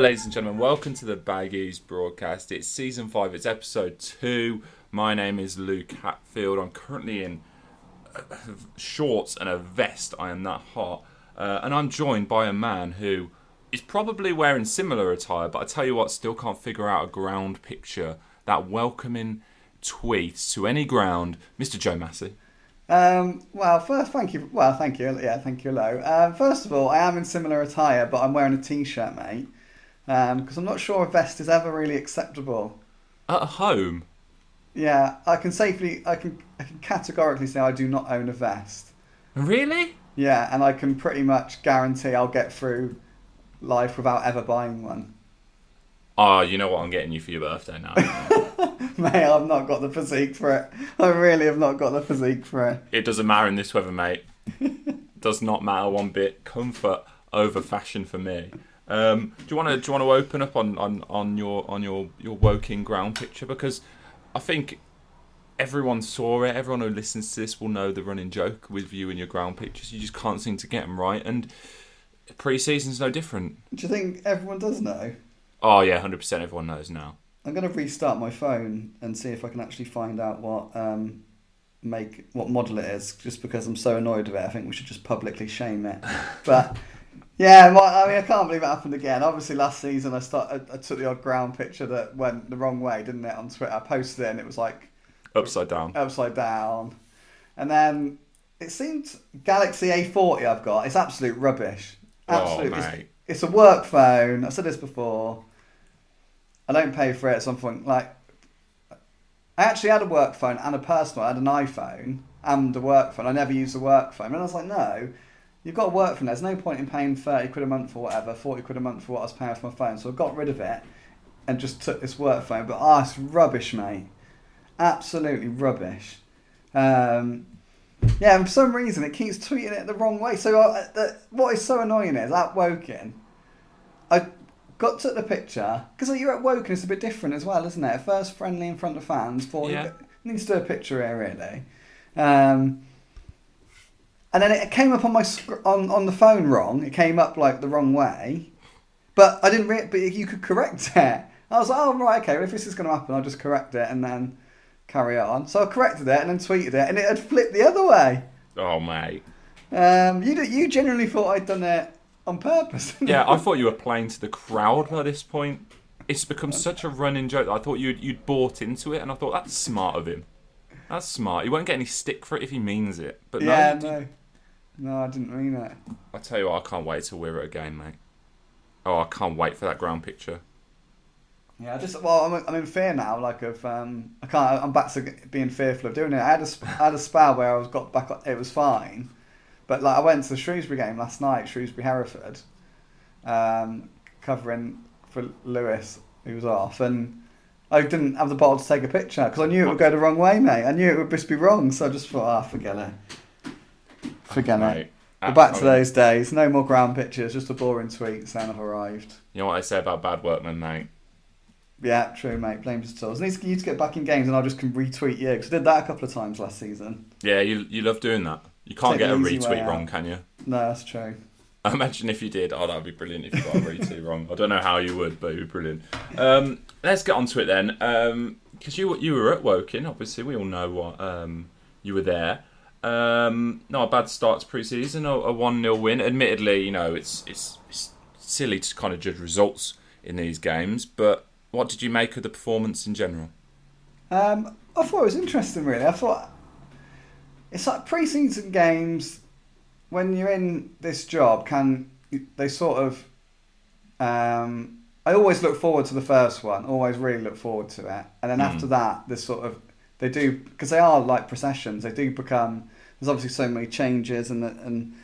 Ladies and gentlemen. Welcome to the Baggies broadcast. It's season five. It's episode two. My name is Luke Hatfield. I'm currently in uh, shorts and a vest. I am that hot, uh, and I'm joined by a man who is probably wearing similar attire. But I tell you what, still can't figure out a ground picture that welcoming tweet to any ground, Mr. Joe Massey. Um, well, first, thank you. Well, thank you. Yeah, thank you. Hello. Um, first of all, I am in similar attire, but I'm wearing a t-shirt, mate, Um, because I'm not sure a vest is ever really acceptable. At home, Yeah, I can safely, I can, I can categorically say I do not own a vest. really? Yeah, and I can pretty much guarantee I'll get through life without ever buying one. Oh, you know what I'm getting you for your birthday now. Mate, I've not got the physique for it. I really have not got the physique for it. it doesn't matter in this weather, mate. Does not matter one bit. Comfort over fashion for me. Um, do you want to do you want to open up on, on, on your on your your Woking ground picture because I think everyone saw it. Everyone who listens to this will know the running joke with you and your ground pictures. You just can't seem to get them right, and pre-season's no different. Do you think everyone does know? Oh yeah, hundred percent. Everyone knows now. I'm going to restart my phone and see if I can actually find out what um, make what model it is. Just because I'm so annoyed with it, I think we should just publicly shame it. But yeah, well, I mean, I can't believe it happened again. Obviously, last season I started, I took the odd ground picture that went the wrong way, didn't it? On Twitter, I posted it and it was like Upside down. upside down, and then it seemed Galaxy A40 I've got. It's absolute rubbish. Oh, absolute. Oh it's- it's a work phone. I said this before. I don't pay for it at some point. Like, I actually had a work phone and a personal. I had an iPhone and a work phone. I never used a work phone. And I was like, no, you've got a work phone. There's no point in paying 30 quid a month or whatever, 40 quid a month for what I was paying for my phone. So I got rid of it and just took this work phone. But, ah, it's rubbish, mate. Absolutely rubbish. Um, yeah, and for some reason it keeps tweeting it the wrong way. So uh, the, what is so annoying is at Woking, I got to the picture because you're at Woking. It's a bit different as well, isn't it? First, friendly in front of fans. For Yeah. needs to do a picture here really. Um, and then it came up on my sc- on on the phone wrong. It came up like the wrong way, but I didn't. Re- but you could correct it. I was like, oh right, okay. Well, if this is going to happen, I'll just correct it and then carry on. So I corrected it and then tweeted it, and it had flipped the other way. Oh mate. Um, you you genuinely thought I'd done it on purpose. Yeah, you? I thought you were playing to the crowd by this point. It's become such a running joke. That I thought you'd you'd bought into it, and I thought that's smart of him. That's smart. He won't get any stick for it if he means it. But yeah, did- no, no, I didn't mean it. I tell you what, I can't wait till we're at a game, mate. Oh, I can't wait for that ground picture. Yeah, I just well, I'm, I'm in fear now. Like of um, I can't. I'm back to being fearful of doing it. I had a sp- had a spell where I was got back. It was fine, but like I went to the Shrewsbury game last night, Shrewsbury Hereford, um, covering for Lewis, who was off, and I didn't have the bottle to take a picture because I knew it would go the wrong way, mate. I knew it would just be wrong, so I just thought, ah, forget it, forget it. We're back to those days. No more ground pictures, just a boring tweet saying I've arrived. You know what I say about bad workmen, mate? Yeah, true, mate. Blame his tools. Needs you to get back in games, and I'll just can retweet you because I did that a couple of times last season. Yeah, you you love doing that. You can't Take get a the retweet wrong, can you? No, that's true. I imagine if you did, oh, that'd be brilliant if you got a retweet wrong. I don't know how you would, but it'd be brilliant. Um, let's get on to it then. Because you you were at Woking, obviously, we all know what um, you were there. Um, not a bad start to pre-season, a, one 0 win. Admittedly, you know it's, it's it's silly to kind of judge results in these games, but what did you make of the performance in general? Um, I thought it was interesting, really. I thought it's like pre-season games. When you're in this job, can they sort of? Um, I always look forward to the first one. Always really look forward to it, and then Mm. after that, there's sort of they do because they are like processions. They do become. There's obviously so many changes, and the, and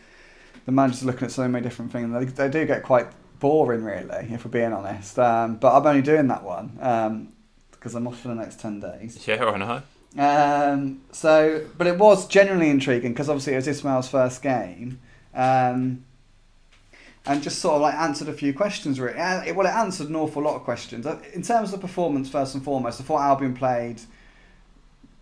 the managers are looking at so many different things. They, they do get quite boring, really, if we're being honest. Um, but I'm only doing that one um, because I'm off for the next ten days. Yeah, I know. Um, so, but it was genuinely intriguing because obviously it was Ismaël's first game, um, and just sort of like answered a few questions. Really, Uh, it, well, it answered an awful lot of questions Uh, in terms of the performance. First and foremost, I thought Albion played.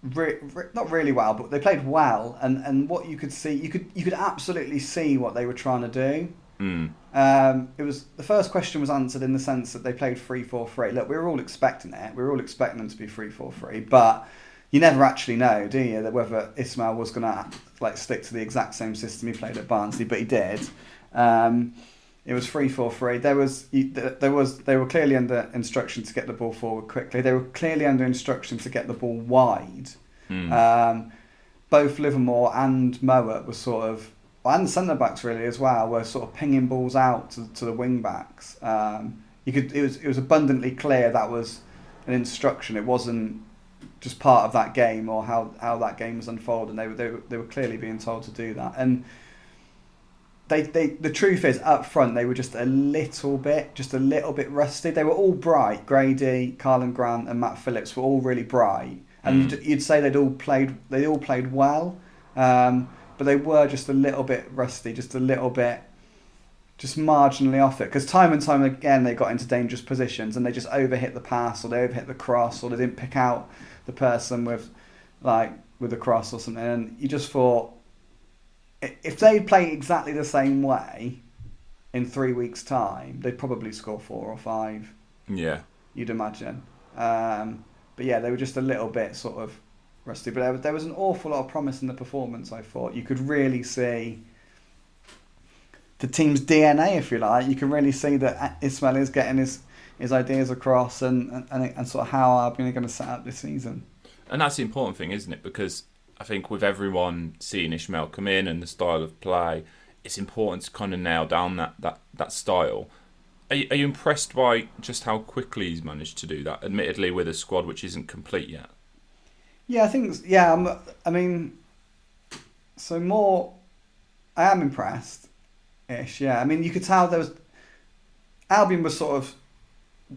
Re- re- not really well, but they played well, and, and what you could see, you could you could absolutely see what they were trying to do. Mm. Um, it was the first question was answered in the sense that they played three four three. Look, we were all expecting it. We were all expecting them to be three four three, but you never actually know, do you, that whether Ismaël was going to like stick to the exact same system he played at Barnsley, but he did. Um, it was three four three. There was there was they were clearly under instruction to get the ball forward quickly. They were clearly under instruction to get the ball wide. Mm. Um, both Livermore and Mowatt were sort of and the centre backs really as well were sort of pinging balls out to, to the wing backs. Um, you could it was it was abundantly clear that was an instruction. It wasn't just part of that game or how, how that game was unfolding. They were, they were they were clearly being told to do that. And they, they the truth is up front they were just a little bit just a little bit rusty. They were all bright. Grady, Karlan Grant, and Matt Phillips were all really bright. And Mm. you'd, you'd say they'd all played they all played well. Um, but they were just a little bit rusty, just a little bit, just marginally off it. Because time and time again, they got into dangerous positions and they just overhit the pass or they overhit the cross or they didn't pick out the person with, like, with the cross or something. And you just thought, if they play exactly the same way in three weeks' time, they'd probably score four or five Yeah. you'd imagine. Um, but yeah, they were just a little bit sort of rusty. But there, there was an awful lot of promise in the performance. I thought you could really see the team's DNA, if you like. You can really see that Ismaël is getting his his ideas across, and and, and sort of how are going to set up this season. And that's the important thing, isn't it? Because I think with everyone seeing Ismaël come in and the style of play, it's important to kind of nail down that, that, that style. Are you, are you impressed by just how quickly he's managed to do that, admittedly with a squad which isn't complete yet? Yeah, I think yeah. I'm, I mean, so more. I am impressed, ish. Yeah, I mean, you could tell there was. Albion was sort of.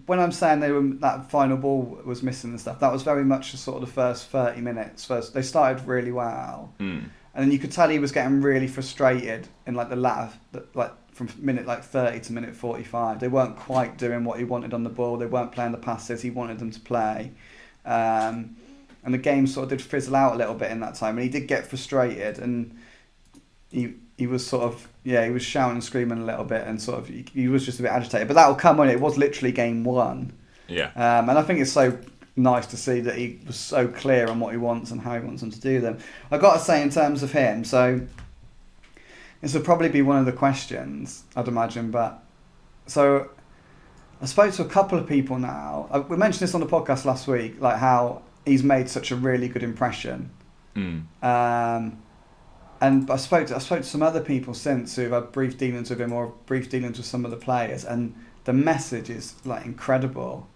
When I'm saying they were that final ball was missing and stuff, that was very much the sort of the first thirty minutes. First, they started really well, Mm. and then you could tell he was getting really frustrated in like the latter, like from minute like thirty to minute forty-five. They weren't quite doing what he wanted on the ball. They weren't playing the passes he wanted them to play. Um, and the game sort of did fizzle out a little bit in that time, and he did get frustrated, and he he was sort of yeah he was shouting and screaming a little bit, and sort of he, he was just a bit agitated. But that will come when it was literally game one, Yeah. um, and I think it's so nice to see that he was so clear on what he wants and how he wants them to do them. I got to say in terms of him, so this will probably be one of the questions I'd imagine, but so. I spoke to a couple of people now. uh, We mentioned this on the podcast last week, like how he's made such a really good impression. Mm. Um, and I spoke to I spoke to some other people since who've had brief dealings with him or brief dealings with some of the players, and the message is like incredible.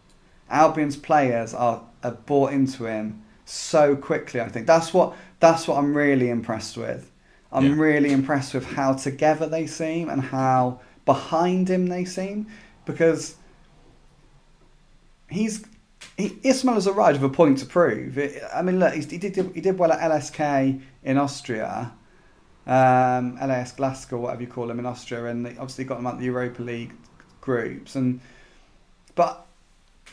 Albion's players are, are bought into him so quickly. I think that's what that's what I'm really impressed with. I'm Yeah. really impressed with how together they seem and how behind him they seem, because he's he, Ismaël has arrived with a point to prove. It, I mean, look, he did he did well at LSK in Austria, um, LAS Glasgow, whatever you call them in Austria, and they obviously got them out the Europa League groups. And but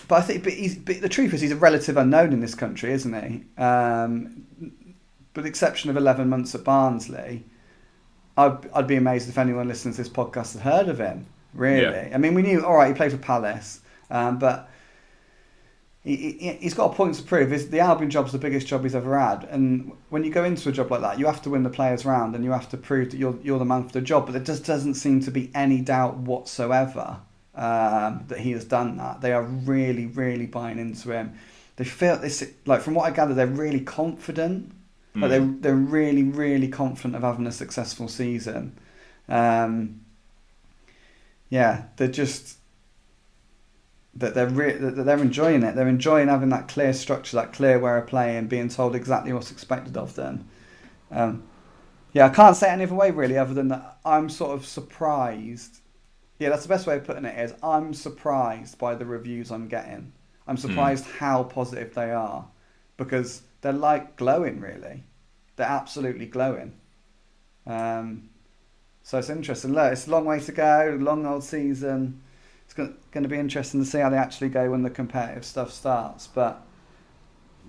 but I think but, he's, but the truth is he's a relative unknown in this country, isn't he? Um, with the exception of eleven months at Barnsley, I'd I'd be amazed if anyone listening to this podcast had heard of him. Really, Yeah. I mean, we knew all right. He played for Palace, um, but he, he's got a point to prove. His, the Albion job's the biggest job he's ever had, and when you go into a job like that, you have to win the players round, and you have to prove that you're you're the man for the job. But there just doesn't seem to be any doubt whatsoever um, that he has done that. They are really, really buying into him. They feel this like from what I gather, they're really confident. Like they're Mm. they're really, really confident of having a successful season. Um, yeah, they're just that they're re- that they're enjoying it. They're enjoying having that clear structure, that clear way of playing, being told exactly what's expected of them. Um, yeah, I can't say it any other way really, other than that I'm sort of surprised. Yeah, that's the best way of putting it. Is I'm surprised by the reviews I'm getting. I'm surprised how positive they are, because they're like glowing. Really, they're absolutely glowing. Um, so it's interesting. Look, it's a long way to go. Long old season it's going to be interesting to see how they actually go when the competitive stuff starts. But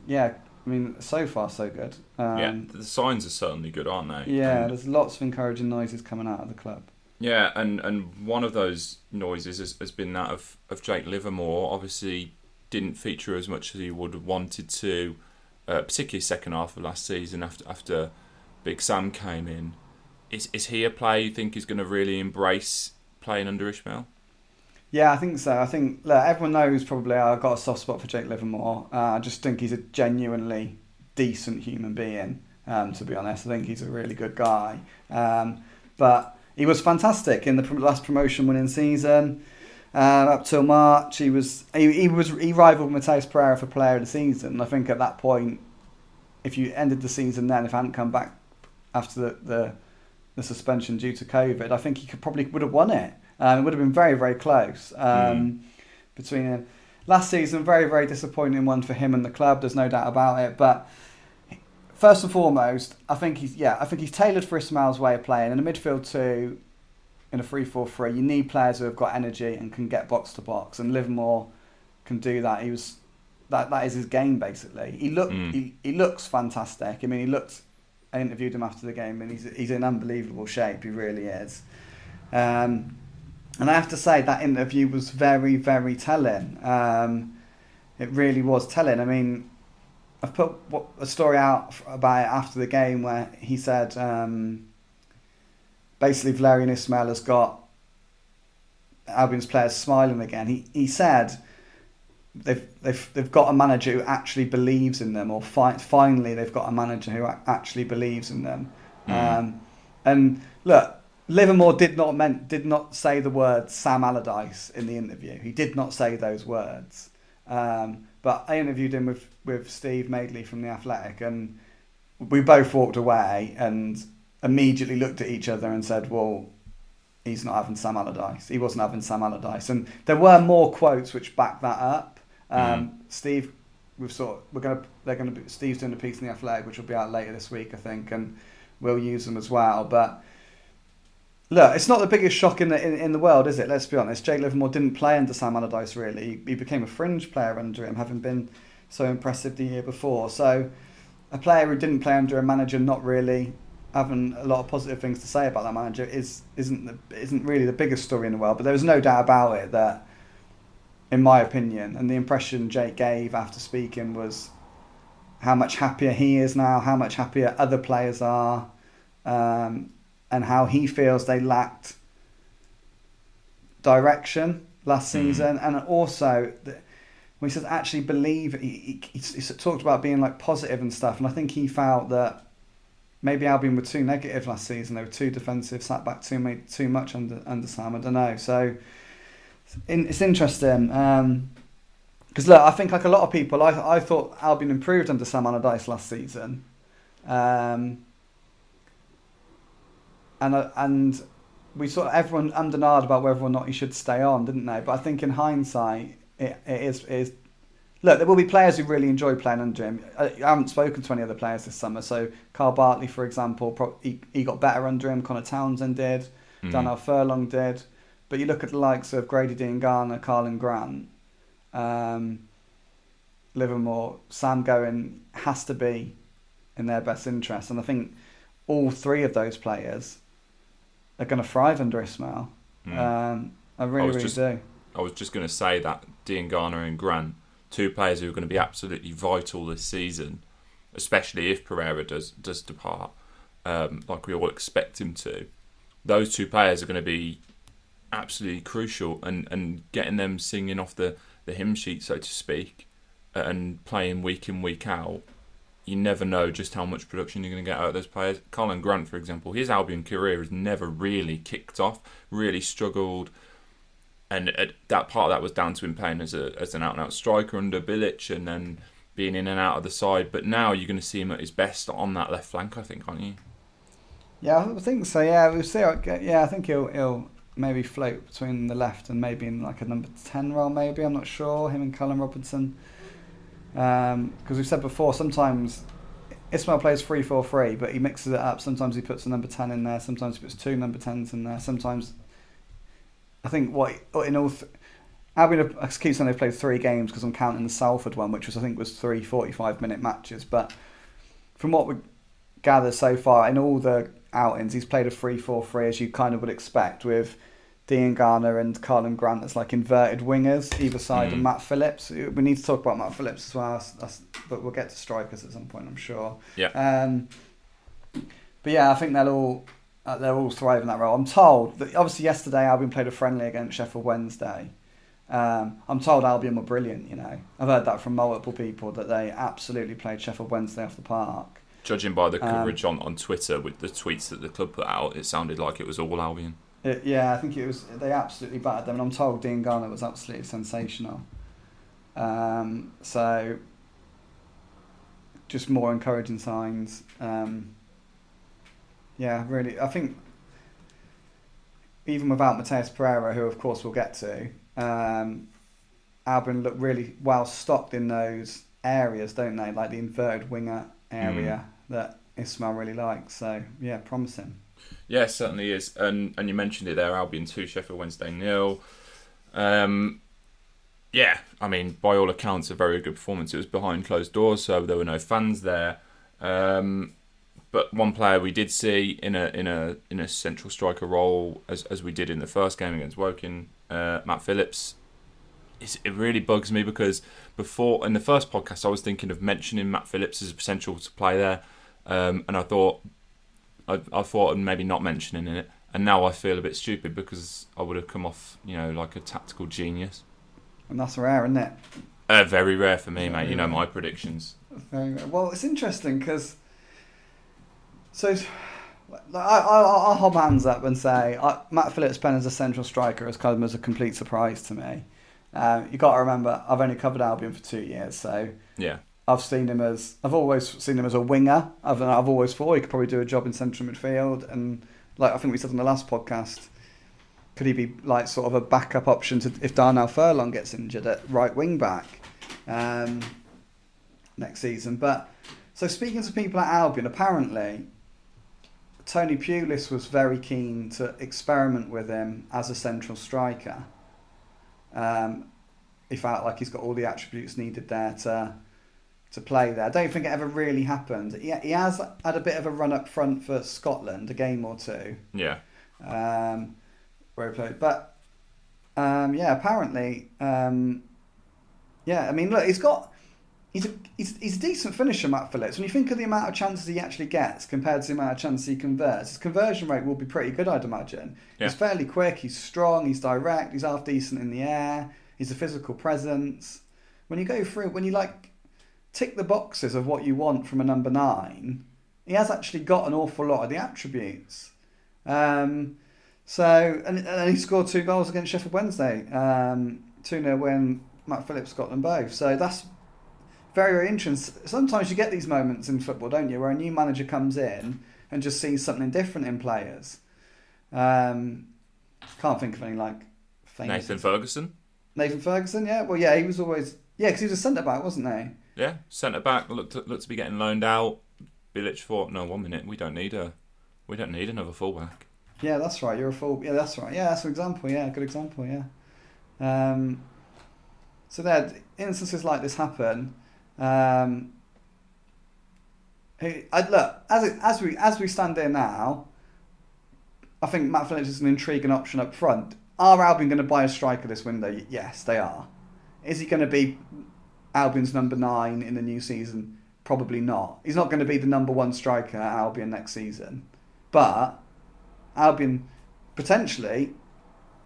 yeah, I mean, so far so good. Um, yeah. The signs are certainly good, aren't they? yeah, And there's lots of encouraging noises coming out of the club. Yeah, and, and one of those noises has, has been that of, of Jake Livermore. Obviously, didn't feature as much as he would have wanted to, uh, particularly second half of last season after after Big Sam came in. Is is he a player you think is going to really embrace playing under Ismaël? Yeah, I think so. I think look, everyone knows probably I've got a soft spot for Jake Livermore. Uh, I just think he's a genuinely decent human being. Um, to be honest, I think he's a really good guy. Um, but he was fantastic in the last promotion winning season. Uh, up till March, he was he, he was he rivaled Matheus Pereira for Player of the Season. I think at that point, if you ended the season then, if I hadn't come back after the, the, the suspension due to COVID, I think he could probably would have won it. Um, it would have been very very close um, mm. between him. Last season, very very disappointing one for him and the club. There's no doubt about it, but first and foremost, I think he's yeah, I think he's tailored for Ismaël's way of playing. In a midfield two, in a 3-4-3, you need players who have got energy and can get box to box, and Livermore can do that. He was that that is his game basically. He look mm. he, he looks fantastic. I mean, he looked. I interviewed him after the game, and he's he's in unbelievable shape. He really is. Um, and I have to say that interview was very very telling. Um, it really was telling. I mean, I've put a story out about it after the game where he said. Um, basically Valérien Ismaël has got Albion's players smiling again. He he said they've they've they've got a manager who actually believes in them, or fi- finally they've got a manager who actually believes in them. Mm. Um, and look, Livermore did not meant did not say the word Sam Allardyce in the interview. He did not say those words. Um, but I interviewed him with with Steve Madeley from the Athletic, and we both walked away and immediately looked at each other and said, well, he's not having Sam Allardyce. He wasn't having Sam Allardyce. And there were more quotes which back that up. Um, mm. Steve, we've sort we're gonna they're gonna be Steve's doing a piece in the Athletic which will be out later this week, I think, and we'll use them as well. But look, it's not the biggest shock in the in, in the world, is it? Let's be honest. Jake Livermore didn't play under Sam Allardyce really. He, he became a fringe player under him, having been so impressive the year before. So a player who didn't play under a manager not really having a lot of positive things to say about that manager is isn't the, isn't really the biggest story in the world. But there was no doubt about it that, in my opinion, and the impression Jake gave after speaking was how much happier he is now, how much happier other players are, um, and how he feels they lacked direction last mm. season, and also. The, when he says actually believe, he, he, he, talked about being like positive and stuff, and I think he felt that maybe Albion were too negative last season. They were too defensive, sat back too too much under under Sam. I don't know. So it's interesting. Um, because look, I think like a lot of people, I I thought Albion improved under Sam Allardyce last season, um, and uh, and we sort of everyone ummed and about whether or not he should stay on, didn't they? But I think in hindsight, it, it is it is look, there will be players who really enjoy playing under him. I, haven't spoken to any other players this summer. So Kyle Bartley, for example, he, he got better under him. Conor Townsend did. Mm. Darnell Furlong did. But you look at the likes of Grady Diangana, Karlan Grant, um, Livermore, Sam Going has to be in their best interest. And I think all three of those players are going to thrive under Ismaël. Mm. Um, I really, I really just, do. I was just going to say that Diangana and Grant two players who are going to be absolutely vital this season, especially if Pereira does does depart, um, like we all expect him to. Those two players are going to be absolutely crucial, and, and getting them singing off the, the hymn sheet, so to speak, and playing week in week out. You never know just how much production you're going to get out of those players. Karlan Grant, for example, his Albion career has never really kicked off. Really struggled and that part of that was down to him playing as a as an out and out striker under Bilic, and then being in and out of the side. But now you're going to see him at his best on that left flank, I think, aren't you? Yeah, I think so. Yeah, we'll see. Yeah, I think he'll he'll maybe float between the left and maybe in like a number ten role. Maybe I'm not sure. Him and Callum Robinson. Because um, we've said before, sometimes Ismaël plays 3 4 3, but he mixes it up. Sometimes he puts a number 10 in there, sometimes he puts two number 10s in there, sometimes I think what in all. Th- Albion, I keep saying they've played three games because I'm counting the Salford one, which was I think was three 45 minute matches. But from what we gathered so far, in all the outings. He's played a 3 4 3 as you kind of would expect with Diangana and Karlan Grant as like inverted wingers either side, Mm. and Matt Phillips. We need to talk about Matt Phillips as well, that's, but we'll get to strikers at some point, I'm sure. Yeah. Um, but yeah, I think they'll all uh, they're all thriving that role. I'm told that obviously yesterday Albion played a friendly against Sheffield Wednesday. Um, I'm told Albion were brilliant. You know, I've heard that from multiple people that they absolutely played Sheffield Wednesday off the park. Judging by the Um, coverage on, on Twitter with the tweets that the club put out, it sounded like it was all Albion. It, yeah, I think it was. They absolutely battered them, and I'm told Diangana was absolutely sensational. Um, so, just more encouraging signs. Um, yeah, really, I think even without Matheus Pereira, who of course we'll get to, um, Albion look really well stocked in those areas, don't they? Like the inverted winger area that Ismaël really likes. So yeah, promising. Yeah, certainly is. And and you mentioned it there, Albion two, Sheffield Wednesday nil. Um, yeah, I mean, by all accounts, a very good performance. It was behind closed doors, so there were no fans there. Um, but one player we did see in a in a in a central striker role, as as we did in the first game against Woking, uh, Matt Phillips. It really bugs me because before in the first podcast, I was thinking of mentioning Matt Phillips as a potential to play there, um, and I thought I, I thought of maybe not mentioning it, and now I feel a bit stupid because I would have come off, you know, like a tactical genius. And that's rare, isn't it? Uh, very rare for me, mate. Very You know my predictions. Very rare. Well, it's interesting because so like, I, I, I'll hold my hands up and say I, Matt Phillips playing as a central striker has come as a complete surprise to me. Um, you got to remember, I've only covered Albion for two years, so Yeah, I've seen him as I've always seen him as a winger. I've I've always thought he could probably do a job in central midfield, and like I think we said on the last podcast, could he be like sort of a backup option to if Darnell Furlong gets injured at right wing back um, next season? But so speaking to people at Albion, apparently Tony Pulis was very keen to experiment with him as a central striker. Um, he felt like he's got all the attributes needed there to to play there. I don't think it ever really happened. He, he has had a bit of a run up front for Scotland, a game or two, yeah, um, where he played. But um, yeah, apparently, um, yeah. I mean, look, he's got. He's a, he's, he's a decent finisher, Matt Phillips. When you think of the amount of chances he actually gets compared to the amount of chances he converts, his conversion rate will be pretty good, I'd imagine. Yeah. He's fairly quick, he's strong, he's direct, he's half decent in the air, he's a physical presence. When you go through, when you like tick the boxes of what you want from a number nine, he has actually got an awful lot of the attributes. Um, so, and, and he scored two goals against Sheffield Wednesday, um, 2 0 when Matt Phillips got them both. So that's very, very interesting. Sometimes you get these moments in football, don't you, where a new manager comes in and just sees something different in players. Um, can't think of any like famous. Nathan Ferguson. Nathan Ferguson, yeah. Well, yeah, he was always yeah, because he was a centre back, wasn't he? Yeah, centre back looked to, looked to be getting loaned out. Bilic thought, no, one minute, we don't need a, we don't need another fullback. Yeah, that's right. You're a full. Yeah, that's right. Yeah, that's an example. Yeah, good example. Yeah. Um, so there, instances like this happen. Um, he- I, look, as it, as we as we stand here now, I think Matt Phillips is an intriguing option up front. Are Albion going to buy a striker this window? Yes, they are. Is he going to be Albion's number nine in the new season? Probably not. He's not going to be the number one striker at Albion next season. But Albion potentially,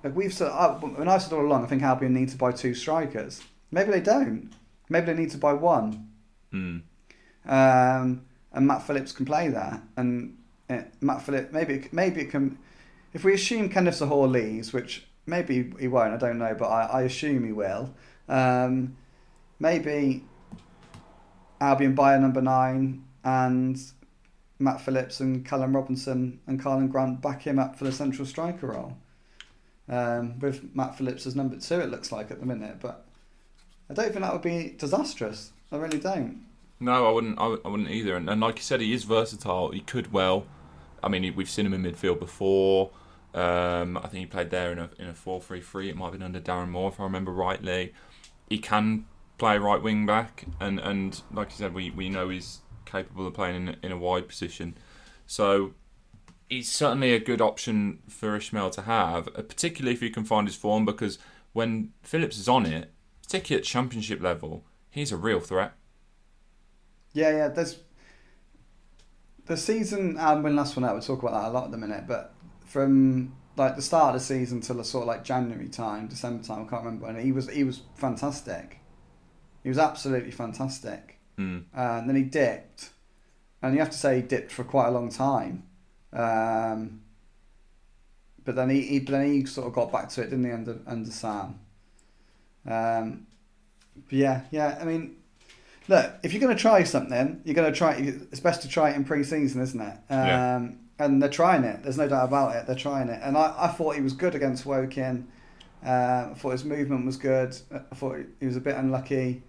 like we've said, I, when I've said all along, I think Albion need to buy two strikers. Maybe they don't. Maybe they need to buy one. Hmm. Um, and Matt Phillips can play there. And uh, Matt Phillips, maybe it, maybe it can. If we assume Kenneth Zohore leaves, which maybe he won't, I don't know, but I, I assume he will. Um, maybe Albion a number nine and Matt Phillips and Callum Robinson and Karlan Grant back him up for the central striker role. Um, with Matt Phillips as number two, it looks like at the minute, but I don't think that would be disastrous. I really don't. No, I wouldn't. I, wouldn't either. And, and like you said, he is versatile. He could well. I mean, we've seen him in midfield before. Um, I think he played there in a in a four three three. It might have been under Darren Moore, if I remember rightly. He can play right wing back, and, and like you said, we, we know he's capable of playing in, in a wide position. So, he's certainly a good option for Ismaël to have, uh, particularly if he can find his form. Because when Phillips is on it, particularly at championship level, he's a real threat. Yeah, yeah. There's the season and when last one out. We'll talk about that a lot at the minute, but from like the start of the season till the sort of like January time, December time, I can't remember. And he was he was fantastic. He was absolutely fantastic. Mm. Uh, and then he dipped, and you have to say he dipped for quite a long time. Um, but then he, he then he sort of got back to it, didn't he, under under Sam? Um, but yeah, yeah. I mean, look, if you're going to try something, you're going to try. It it's best to try it in pre-season, isn't it? Um, Yeah. And they're trying it. There's no doubt about it. They're trying it. And I, I thought he was good against Woking. Uh, I thought his movement was good. I thought he was a bit unlucky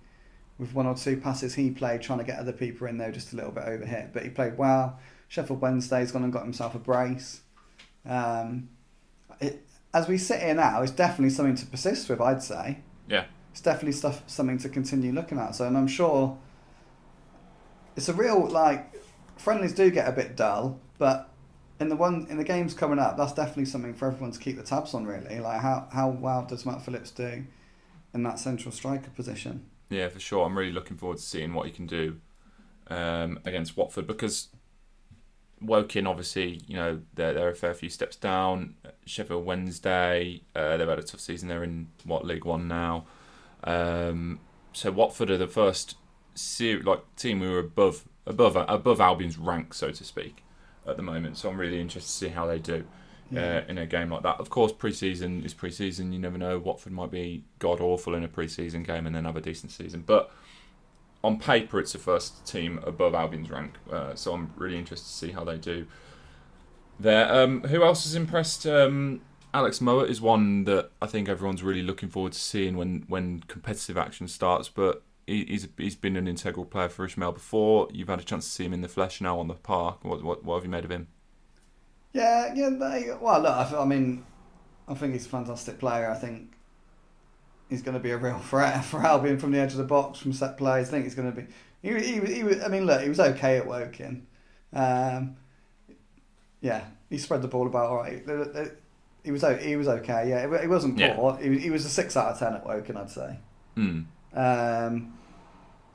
with one or two passes he played, trying to get other people in there just a little bit over here. But he played well. Sheffield Wednesday's gone and got himself a brace. Um, it, as we sit here now, it's definitely something to persist with. I'd say Yeah. it's definitely stuff something to continue looking at. So, and I'm sure it's a real like friendlies do get a bit dull, but in the one in the games coming up, that's definitely something for everyone to keep the tabs on. Really, like how how well does Matt Phillips do in that central striker position? Yeah, for sure. I'm really looking forward to seeing what he can do um, against Watford because Woking, obviously, you know, they're, they're a fair few steps down. Sheffield Wednesday, uh, they've had a tough season. They're in, what, League One now. Um, so Watford are the first ser- like team who are above above above Albion's rank, so to speak, at the moment. So I'm really interested to see how they do uh, in a game like that. Of course, pre-season is pre-season. You never know. Watford might be god awful in a pre-season game and then have a decent season. But on paper, it's the first team above Albion's rank. Uh, so I'm really interested to see how they do there. Um, who else has impressed? Um, Alex Mowatt is one that I think everyone's really looking forward to seeing when, when competitive action starts. But he, he's he's been an integral player for Ismaël before. You've had a chance to see him in the flesh now on the park. What what, what have you made of him? Yeah, yeah. They, well, look, I, th- I mean, I think he's a fantastic player. I think he's going to be a real threat for Albion from the edge of the box, from set plays. I think he's going to be. He, he, he, was- I mean, look, he was okay at Woking. Um, yeah, he spread the ball about all right. He was he was okay. Yeah, he wasn't Yeah. poor. He, was- he was a six out of ten at Woking, I'd say. Hmm. Um,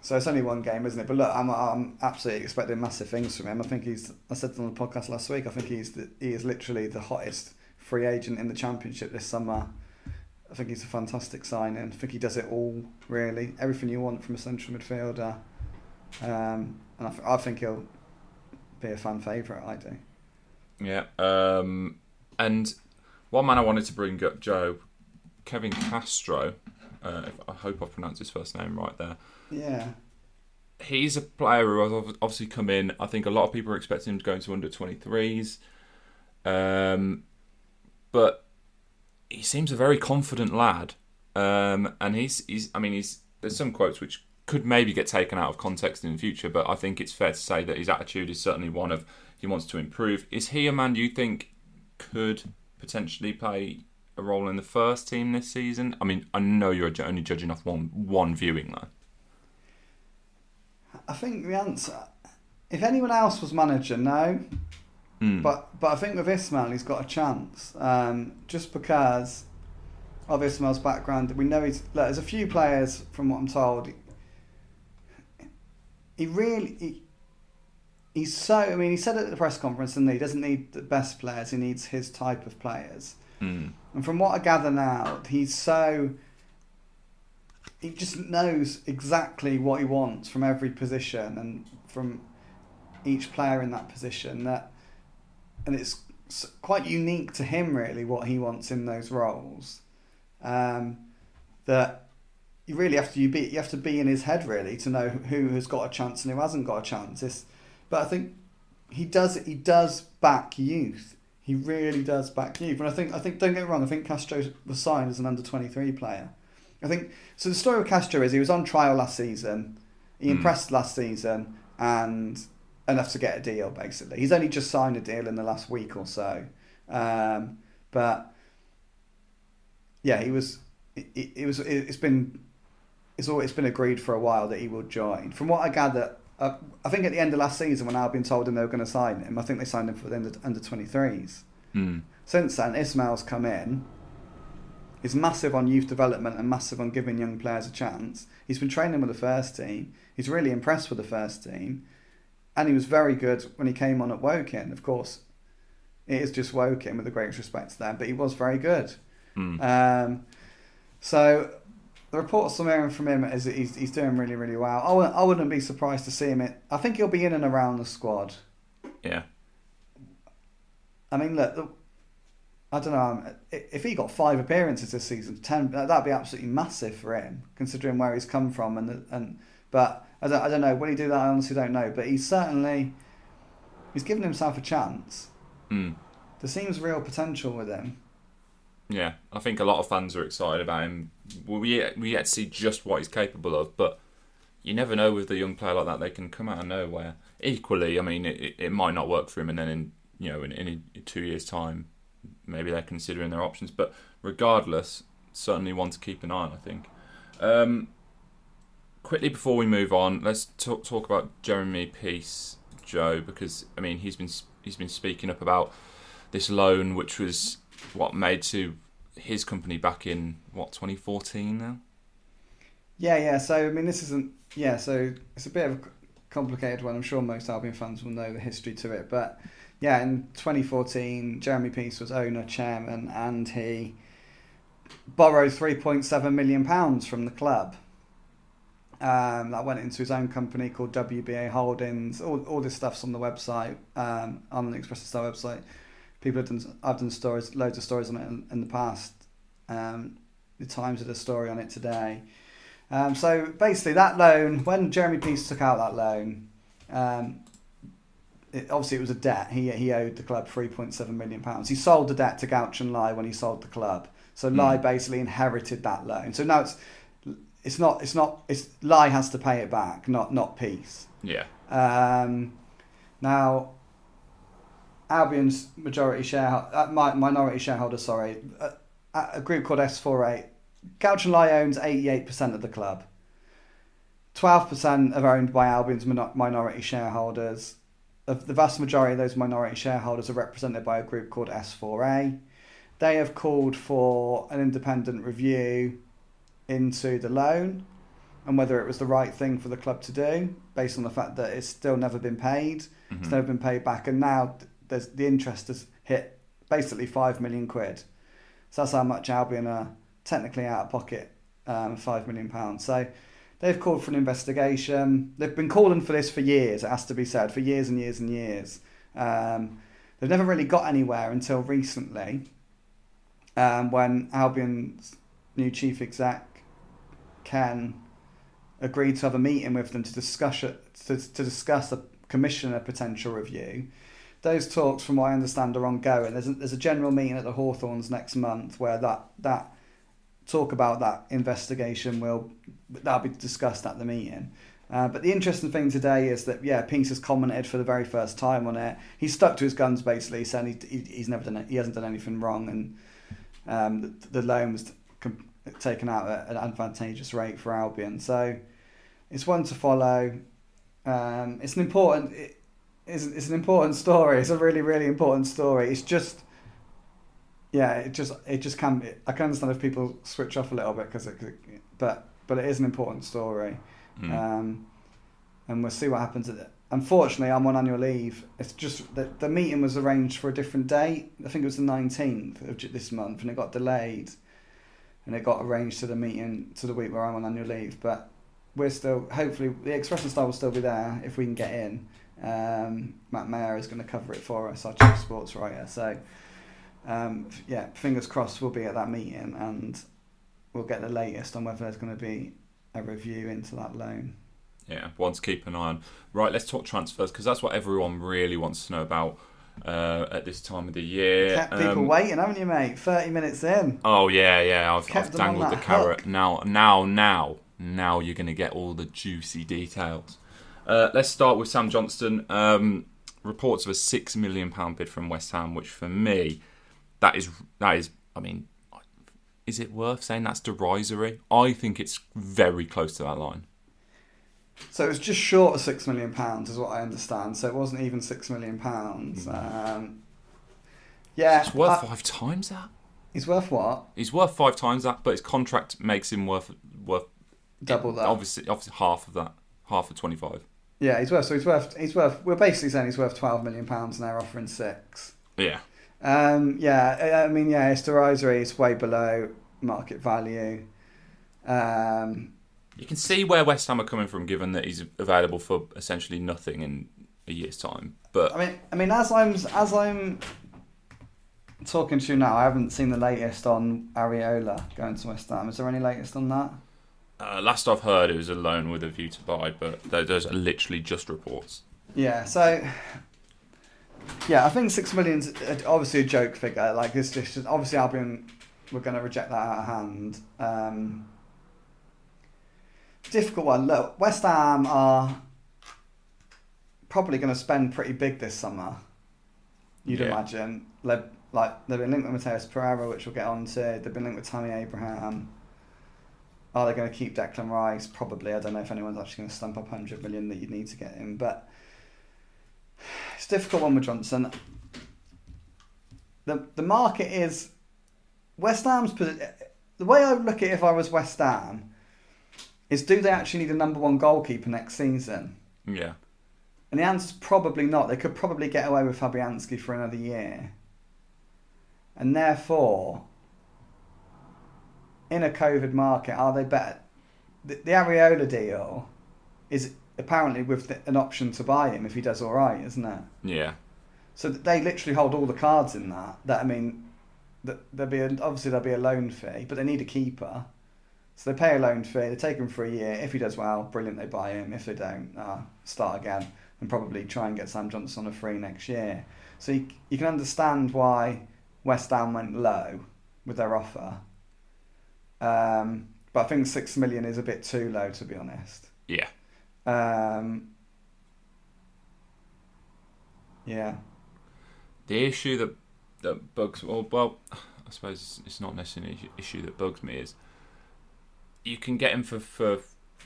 so it's only one game, isn't it? But look, I'm, I'm absolutely expecting massive things from him. I think he's. I said on the podcast last week. I think he's the, he is literally the hottest free agent in the championship this summer. I think he's a fantastic signing. I think he does it all really, everything you want from a central midfielder. Um, and I, th- I think he'll be a fan favourite. I do. Yeah. Um, and one man I wanted to bring up, Joe, Kevin Castro. Uh, I hope I pronounced his first name right there. Yeah. He's a player who has obviously come in. I think a lot of people are expecting him to go into under 23s. Um, but he seems a very confident lad. Um, and he's, he's, I mean, he's, there's some quotes which could maybe get taken out of context in the future, but I think it's fair to say that his attitude is certainly one of he wants to improve. Is he a man you think could potentially play a role in the first team this season? I mean, I know you're only judging off one one viewing though. I think the answer, if anyone else was manager, no. Hmm. But but I think with Ismaël, he's got a chance. Um, just because of Ismaël's background, we know he's. Look, there's a few players, from what I'm told. He really. He, he's so. I mean, he said at the press conference, didn't he? He doesn't need the best players. He needs his type of players. Hmm. And from what I gather now, he's so. He just knows exactly what he wants from every position and from each player in that position. That, and it's quite unique to him, really, what he wants in those roles. Um, that you really have to you be you have to be in his head really to know who has got a chance and who hasn't got a chance. It's, but I think he does he does back youth. He really does back youth, and I think I think don't get me wrong. I think Castro was signed as an under twenty three player. I think so. The story with Castro is he was on trial last season. He Hmm. impressed last season and enough to get a deal. Basically, he's only just signed a deal in the last week or so. Um, but yeah, he was. It, it, it was. It's been. It's always been agreed for a while that he will join. From what I gather, uh, I think at the end of last season when Albion told him they were going to sign him, I think they signed him for the under, under 23s. Hmm. Since then, Ismaël's come in. He's massive on youth development and massive on giving young players a chance. He's been training with the first team. He's really impressed with the first team. And he was very good when he came on at Woking. Of course, it is just Woking with the greatest respect to them, but he was very good. Hmm. Um, so the reports I'm hearing from him is that he's, he's doing really, really well. I wouldn't, I wouldn't be surprised to see him. In, I think he'll be in and around the squad. Yeah. I mean, look, the- I don't know. um, If he got five appearances this season, ten, that'd be absolutely massive for him, considering where he's come from. And and but I don't, I don't know. Will he do that? I honestly don't know. But he's certainly he's given himself a chance. Hmm. There seems real potential with him. Yeah, I think a lot of fans are excited about him. We yet, we yet to see just what he's capable of, but you never know with a young player like that; they can come out of nowhere. Equally, I mean, it, it- it might not work for him, and then in you know in, in two years' time, maybe they're considering their options. But regardless, certainly one to keep an eye on. I think. Um, quickly before we move on, let's talk talk about Jeremy Peace, Joe, because I mean he's been he's been speaking up about this loan, which was what made to his company back in what 2014 now. Yeah, yeah. So I mean, this isn't. Yeah, so it's a bit of a complicated one. I'm sure most Albion fans will know the history to it, but yeah, in 2014, Jeremy Peace was owner, chairman, and he borrowed 3.7 million pounds from the club. Um, that went into his own company called WBA Holdings. All, all this stuff's on the website, um, on the Express Star website. People have done. I've done stories, loads of stories on it in, in the past. Um, the Times did a story on it today. Um, so basically, that loan, when Jeremy Peace took out that loan, um, it, obviously it was a debt. He he owed the club three point seven million pounds. He sold the debt to Guochuan Lai when he sold the club. So Lai Hmm. basically inherited that loan. So now it's it's not it's not it's Lai has to pay it back, not not Peace. Yeah. Um, now, Albion's majority shareholder, uh, mi- minority shareholder, sorry, uh, a group called S4A, Gouch and Lie owns 88% of the club. 12% are owned by Albion's min- minority shareholders. Of the vast majority of those minority shareholders are represented by a group called S4A. They have called for an independent review into the loan and whether it was the right thing for the club to do, based on the fact that it's still never been paid, it's Mhm. never been paid back, and now there's the interest has hit basically five million quid. So that's how much Albion are technically out of pocket, um, five million pounds. So they've called for an investigation. They've been calling for this for years. It has to be said, for years and years and years. Um, they've never really got anywhere until recently, um, when Albion's new chief exec Ken agreed to have a meeting with them to discuss it, to, to discuss a commissioner potential review. Those talks, from what I understand, are ongoing. There's a, there's a general meeting at the Hawthorns next month where that that talk about that investigation will that'll be discussed at the meeting. Uh, but the interesting thing today is that yeah, Peace has commented for the very first time on it. He's stuck to his guns basically, saying he, he he's never done he hasn't done anything wrong, and um, the, the loan was taken out at an advantageous rate for Albion. So it's one to follow. Um, it's an important. It, it's, it's an important story. It's a really really important story. It's just. Yeah, it just it just can. Be, I can understand if people switch off a little bit because it, but but it is an important story, Mm. um, and we'll see what happens. At it. Unfortunately, I'm on annual leave. It's just the the meeting was arranged for a different date. I think it was the 19th of this month, and it got delayed, and it got arranged to the meeting to the week where I'm on annual leave. But we're still hopefully the Express and Star will still be there if we can get in. Um, Matt Maher is going to cover it for us, our chief sports writer. So um, yeah, fingers crossed we'll be at that meeting and we'll get the latest on whether there's going to be a review into that loan. Yeah, one to keep an eye on. Right, let's talk transfers because that's what everyone really wants to know about uh, at this time of the year. Kept people Um, waiting, haven't you, mate? Thirty minutes in. Oh yeah, yeah. I've, I've dangled the that carrot. hook. Now, now, now, now you're going to get all the juicy details. Uh, let's start with Sam Johnstone. Um, reports of a six million pound bid from West Ham, which for me, that is that is. I mean, is it worth saying that's derisory? I think it's very close to that line. So it was just short of six million pounds, is what I understand. So it wasn't even six million pounds. Um, yeah, It's worth I- five times that. he's worth what? He's worth five times that, but his contract makes him worth worth Double that. Obviously, obviously half of that, half of twenty five. Yeah, he's worth. So he's worth. He's worth. We're basically saying he's worth twelve million pounds, and they're offering six. Yeah, Um, yeah, I mean, yeah, Esteraisery is way below market value. Um, you can see where West Ham are coming from, given that he's available for essentially nothing in a year's time. But I mean, I mean, as I'm as I'm talking to you now, I haven't seen the latest on Areola going to West Ham. Is there any latest on that? uh, last I've heard, it was a loan with a view to buy, but those are literally just reports. Yeah, so yeah, I think six million's obviously a joke figure. Like this, just obviously Albion we're going to reject that out of hand. Um, difficult one. Look, West Ham are probably going to spend pretty big this summer. You'd Yeah. imagine. Like, like they've been linked with Matheus Pereira, which we'll get on to. They've been linked with Tammy Abraham. Are they going to keep Declan Rice? Probably. I don't know if anyone's actually going to stump up 100 million that you need to get him. But it's a difficult one with Johnstone. The, the market is. West Ham's. The way I would look at it if I was West Ham is do they actually need a number one goalkeeper next season? Yeah, And the answer's probably not. They could probably get away with Fabianski for another year. And therefore, in a COVID market, are they better? The, the Areola deal is apparently with the, an option to buy him if he does all right, isn't it? yeah, So they literally hold all the cards in that. That I mean, that there'll be a, obviously there'll be a loan fee, but they need a keeper. So they pay a loan fee. They take him for a year. If he does well, brilliant. They buy him. If they don't, uh, start again and probably try and get Sam Johnstone on a free next year. So you, you can understand why West Ham went low with their offer. Um, but I think six million is a bit too low, to be honest. yeah. Um, yeah. The issue that that bugs well, well I suppose it's, not necessarily an issue- that bugs me is you can get him for for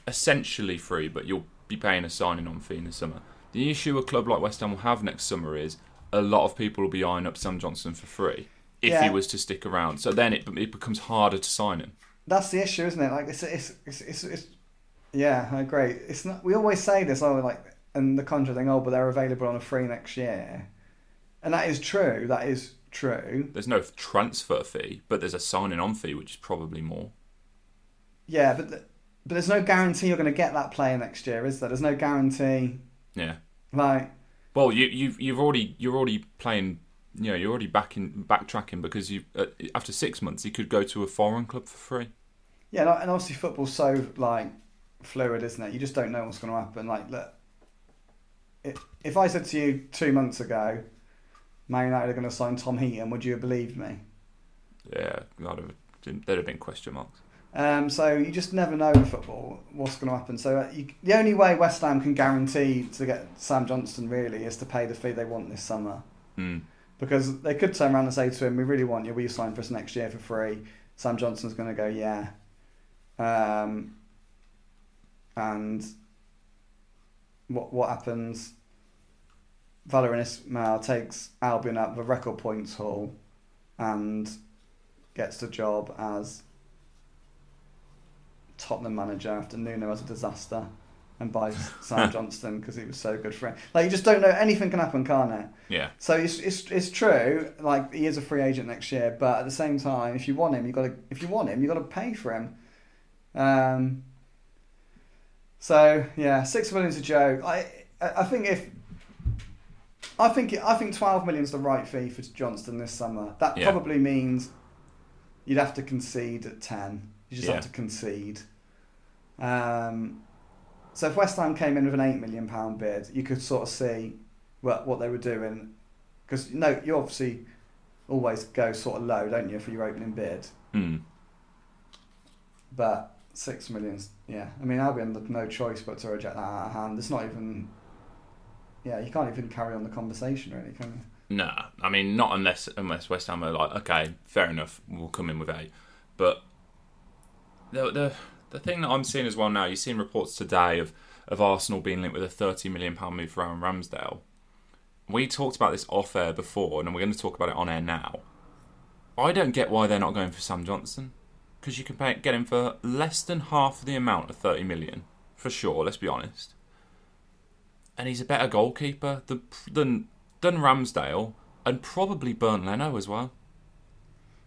essentially free, but you'll be paying a signing on fee in the summer. The issue a club like West Ham will have next summer is a lot of people will be eyeing up Sam Johnstone for free if he was to stick around. So then it it becomes harder to sign him. That's the issue, isn't it? Like it's it's it's, it's, it's yeah, I agree. It's not. We always say this, oh, like, and the contract thing, oh, but they're available on a free next year, and that is true. That is true. There's no transfer fee, but there's a signing on fee, which is probably more. Yeah, but th- but there's no guarantee you're going to get that player next year, is there? There's no guarantee. Yeah. Like, Well, you, you've you've already you're already playing. You know, you're already back in backtracking because you uh, after six months he could go to a foreign club for free. yeah, and obviously football's so like fluid, isn't it? You just don't know what's going to happen. Like, look, if if I said to you two months ago, Man United are going to sign Tom Heaton, would you have believed me? Yeah, I'd have, there'd have been question marks. Um, so you just never know in football what's going to happen. So uh, you, the only way West Ham can guarantee to get Sam Johnstone really is to pay the fee they want this summer, Mm. because they could turn around and say to him, "We really want you. Will you sign for us next year for free?" Sam Johnstone's going to go, "Yeah," um, and what what happens? Valérien Ismaël takes Albion up the record points haul, and gets the job as Tottenham manager after Nuno was a disaster and buys Sam Johnstone because he was so good for him. Like you just don't know anything can happen, can't it? Yeah, So it's, it's it's true. Like he is a free agent next year, but at the same time, if you want him, you got to if you want him, you got to pay for him. Um. So yeah, six million's a joke. I I think if I think I think twelve million's the right fee for Johnstone this summer. That Yeah. probably means you'd have to concede at ten. You just Yeah. have to concede. Um. So if West Ham came in with an eight million pound bid, you could sort of see what what they were doing, because you know you obviously always go sort of low, don't you, for your opening bid? mm. But six millions, yeah. I mean, Albion had no choice but to reject that out of hand. It's not even, yeah, you can't even carry on the conversation really, can you? Nah, I mean not unless unless West Ham are like, okay, fair enough, we'll come in with eight. But the the the thing that I'm seeing as well now, you've seen reports today of of Arsenal being linked with a thirty million pound move for Aaron Ramsdale. We talked about this off air before, and we're going to talk about it on air now. I don't get why they're not going for Sam Johnstone because you can pay, get him for less than half the amount of thirty million for sure. Let's be honest. And he's a better goalkeeper than than, than Ramsdale and probably Bernd Leno as well.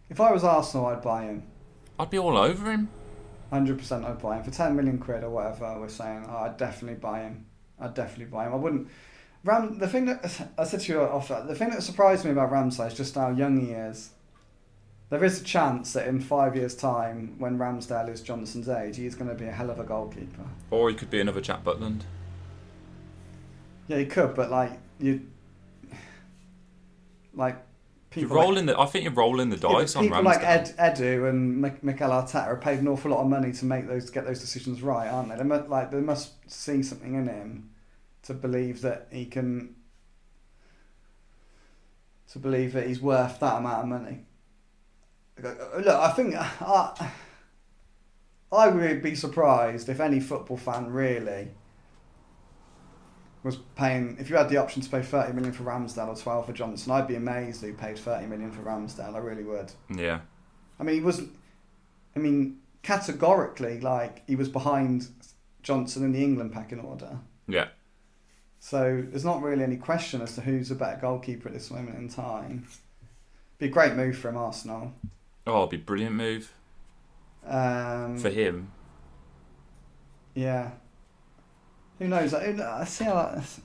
If I was Arsenal, I'd buy him. I'd be all over him. Hundred percent, I'd buy him for ten million quid or whatever. We're saying, oh, I'd definitely buy him. I'd definitely buy him. I wouldn't. Ram. The thing that I said to you off the thing that surprised me about Ramsay is just how young he is. There is a chance that in five years' time, when Ramsdale is Johnstone's age, he's going to be a hell of a goalkeeper. Or he could be another Jack Butland. Yeah, he could, but like you, like people. You're people like- rolling the. I think you're rolling the Yeah, dice on people Ramsdale. like Ed, Edu and Mik- Mikel Arteta are paid an awful lot of money to make those get those decisions right, aren't they? They must, like they must see something in him to believe that he can to believe that he's worth that amount of money. Uh, look, I think uh, I, I would be surprised if any football fan really was paying. If you had the option to pay thirty million for Ramsdale or twelve for Johnstone, I'd be amazed who paid thirty million for Ramsdale. I really would. Yeah. I mean, he wasn't. I mean, categorically, like he was behind Johnstone in the England pecking order. Yeah. So there's not really any question as to who's a better goalkeeper at this moment in time. Be a great move from Arsenal. Oh, it'd be a brilliant move Um, for him. Yeah. Who knows? I, I see how that's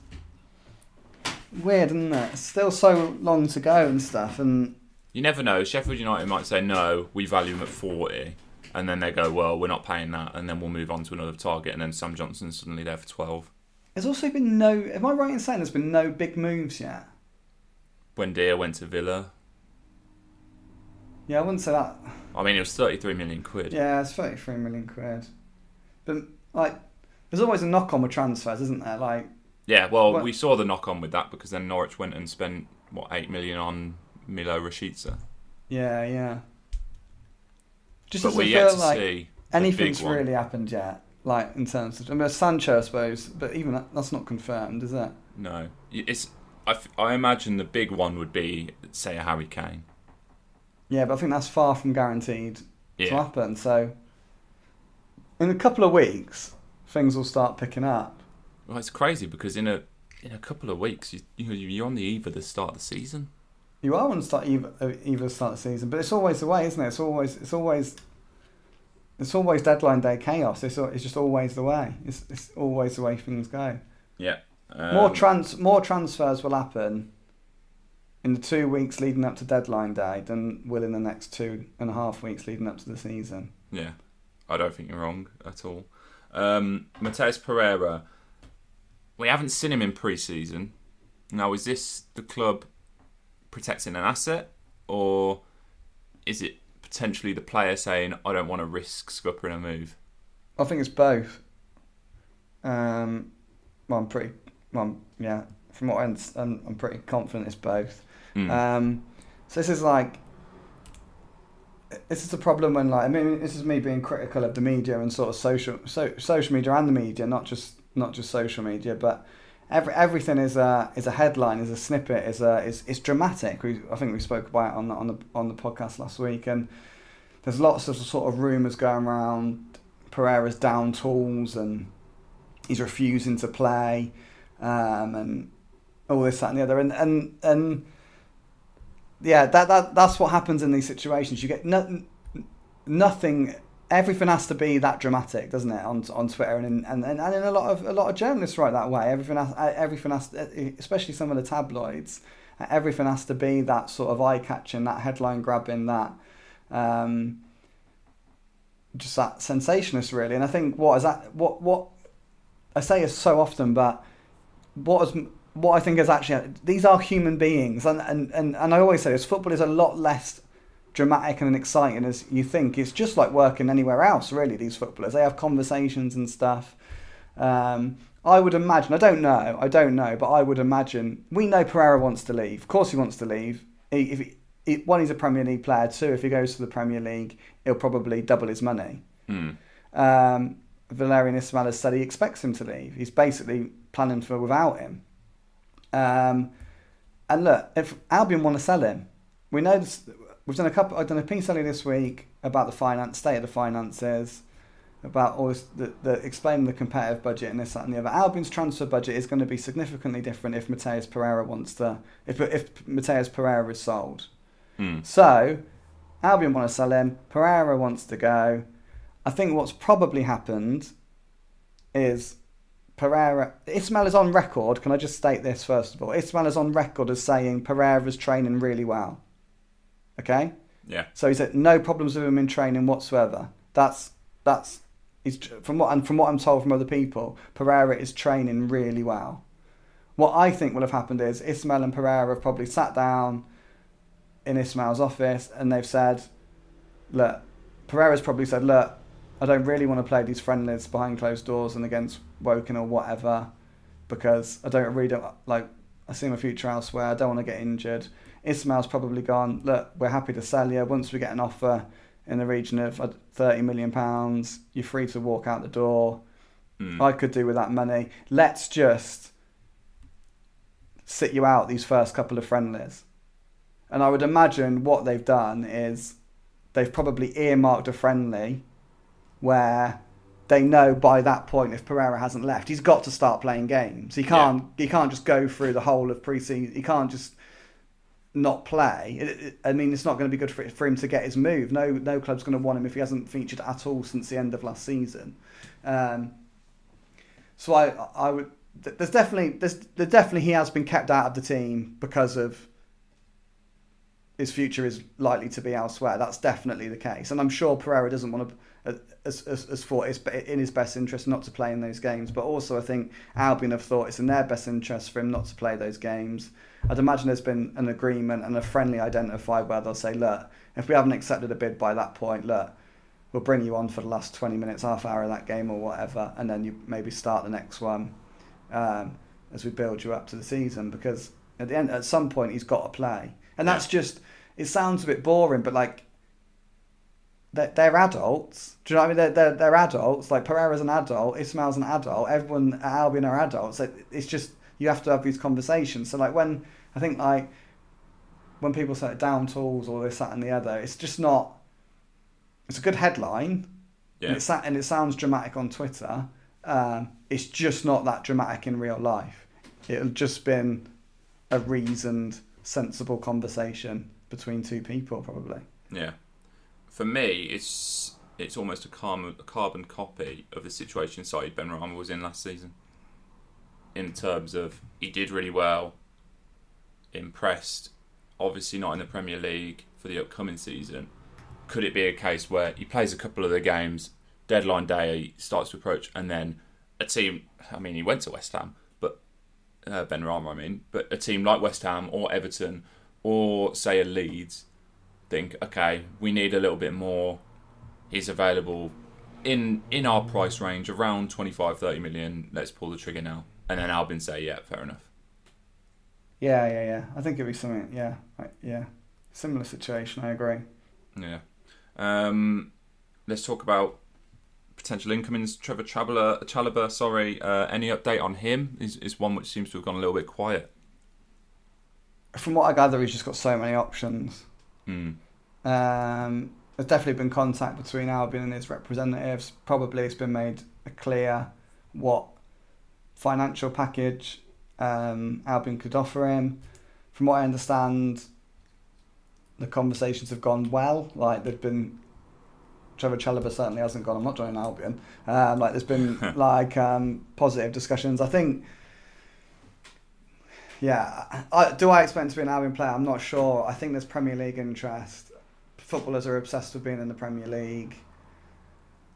weird, isn't it? It's still so long to go and stuff, and You never know. Sheffield United might say no, we value him at forty, and then they go, well, we're not paying that, and then we'll move on to another target, and then Sam Johnstone's suddenly there for twelve. there's also been no. Am I right in saying there's been no big moves yet? Buendía went to Villa, Yeah, I wouldn't say that. I mean, it was thirty-three million quid. Yeah, it's 33 million quid. But, like, there's always a knock on with transfers, isn't there? Like, Yeah, well, Well- we saw the knock on with that because then Norwich went and spent what eight million on Milot Rashica. yeah, yeah. Just But doesn't feel yet to like see anything's really happened yet. Like, in terms of. I mean, Sancho, I suppose, but even that, that's not confirmed, is it? No, it's. I, f- I imagine the big one would be say a Harry Kane. Yeah, but I think that's far from guaranteed to happen. So, in a couple of weeks, things will start picking up. well, it's crazy because in a in a couple of weeks you you know, you're on the eve of the start of the season. You are on the start either, uh, either start of the season, but it's always the way, isn't it? It's always it's always it's always deadline day chaos. It's it's just always the way. It's it's always the way things go. Yeah, um, more trans more transfers will happen in the two weeks leading up to deadline day than will in the next two and a half weeks leading up to the season. Yeah, I don't think you're wrong at all. Um, Matheus Pereira, we haven't seen him in pre-season. Now, is this the club protecting an asset, or is it potentially the player saying, "I don't want to risk scuppering a move"? I think it's both. Um, well, I'm pretty. Well, yeah. From what I understand, I'm pretty confident it's both. Mm. Um, so this is like, this is a problem when like I mean this is me being critical of the media and sort of social so, social media and the media, not just not just social media, but every everything is a is a headline, is a snippet, is a is is dramatic. We, I think we spoke about it on the, on the on the podcast last week, and there's lots of sort of rumours going around. Pereira's down tools and he's refusing to play, um, and all this that and the other, and and and yeah, that that that's what happens in these situations. You get no, nothing. Everything has to be that dramatic, doesn't it? On on Twitter and in, and and and in a lot of a lot of journalists write that way. Everything has everything has, especially some of the tabloids. Everything has to be that sort of eye catching, that headline grabbing, that um, just that sensationalist, really. And I think what is that? What what I say is so often, but what is what I think is actually these are human beings, and and, and, and I always say this: football is a lot less dramatic and exciting as you think. It's just like working anywhere else, really. These footballers they have conversations and stuff. Um, I would imagine. I don't know. I don't know, but I would imagine we know Pereira wants to leave. Of course, he wants to leave. He, if he, he, one, he's a Premier League player. Two, if he goes to the Premier League, he'll probably double his money. Mm. Um, Valérien Ismaël has said he expects him to leave. He's basically planning for without him. Um, and look, if Albion want to sell him, we know this, we've done a couple. I've done a piece earlier this week about the finance state of the finances, about all this, the, the explaining the competitive budget and this that and the other. Albion's transfer budget is going to be significantly different if Matheus Pereira wants to if if Matheus Pereira is sold. Hmm. So Albion want to sell him. Pereira wants to go. I think what's probably happened is Pereira. Ismaël is on record. Can I just state this first of all? Ismaël is on record as saying Pereira's training really well. Okay, Yeah. so he said no problems with him in training whatsoever. That's that's he's from what and from what I'm told from other people, Pereira is training really well. What I think will have happened is Ismaël and Pereira have probably sat down in Ismaël's office and they've said, look, Pereira's probably said, look, I don't really want to play these friendlies behind closed doors and against Woking or whatever because I don't really don't like I see my future elsewhere. I don't want to get injured. Ismaël's probably gone. Look, we're happy to sell you once we get an offer in the region of thirty million pounds. You're free to walk out the door. Hmm. I could do with that money. Let's just sit you out these first couple of friendlies. And I would imagine what they've done is they've probably earmarked a friendly where they know by that point if Pereira hasn't left, he's got to start playing games. He can't he can't just go through the whole of pre-season. He can't just not play. It- it- I mean, it's not going to be good for, for him to get his move. No, no club's going to want him if he hasn't featured at all since the end of last season. Um, so I, I would. There's definitely, there's, there definitely he has been kept out of the team because of his future is likely to be elsewhere. That's definitely the case, and I'm sure Pereira doesn't want to. As, as, as thought it's in his best interest not to play in those games, but also I think Albion have thought it's in their best interest for him not to play those games. I'd imagine there's been an agreement and a friendly identified where they'll say, look, if we haven't accepted a bid by that point, look, we'll bring you on for the last 20 minutes, half hour of that game or whatever, and then you maybe start the next one um, as we build you up to the season. Because at the end, at some point, he's got to play, and that's just. It sounds a bit boring, but like. They're, they're adults. Do you know what I mean? They're, they're, they're adults. Like Pereira's an adult, Ismaël's an adult. Everyone at Albion are adults. It's just you have to have these conversations. So like when I think like when people say down tools or this that and the other, it's just not. It's a good headline, Yeah. and, it, and it sounds dramatic on Twitter. Um, it's just not that dramatic in real life. It'll just been a reasoned, sensible conversation between two people, probably. Yeah. For me, it's it's almost a carbon, a carbon copy of the situation Saeed Benrahma was in last season. In terms of he did really well, impressed. Obviously not in the Premier League for the upcoming season. Could it be a case where he plays a couple of the games, deadline day starts to approach, and then a team? I mean, he went to West Ham, but uh, Benrahma, I mean, but a team like West Ham or Everton or say a Leeds think, okay, we need a little bit more. He's available in in our price range around 25, 30 million. Let's pull the trigger now. And then Albion say, yeah, fair enough. Yeah, yeah, yeah. I think it'd be something. Yeah, like, yeah. Similar situation. I agree. Yeah. Um, let's talk about potential incomings. Trevor Chalobah, Chalobah sorry. Uh, any update on him? Is is one which seems to have gone a little bit quiet. From what I gather, he's just got so many options. Hmm. Um, there's definitely been contact between Albion and his representatives. Probably it's been made clear what financial package um, Albion could offer him. From what I understand, the conversations have gone well. Like there've been Trevor Chalobah certainly hasn't gone. I'm not joining Albion. Um, like there's been like um, positive discussions. I think. Yeah, I, do I expect to be an Albion player? I'm not sure. I think there's Premier League interest. Footballers are obsessed with being in the Premier League.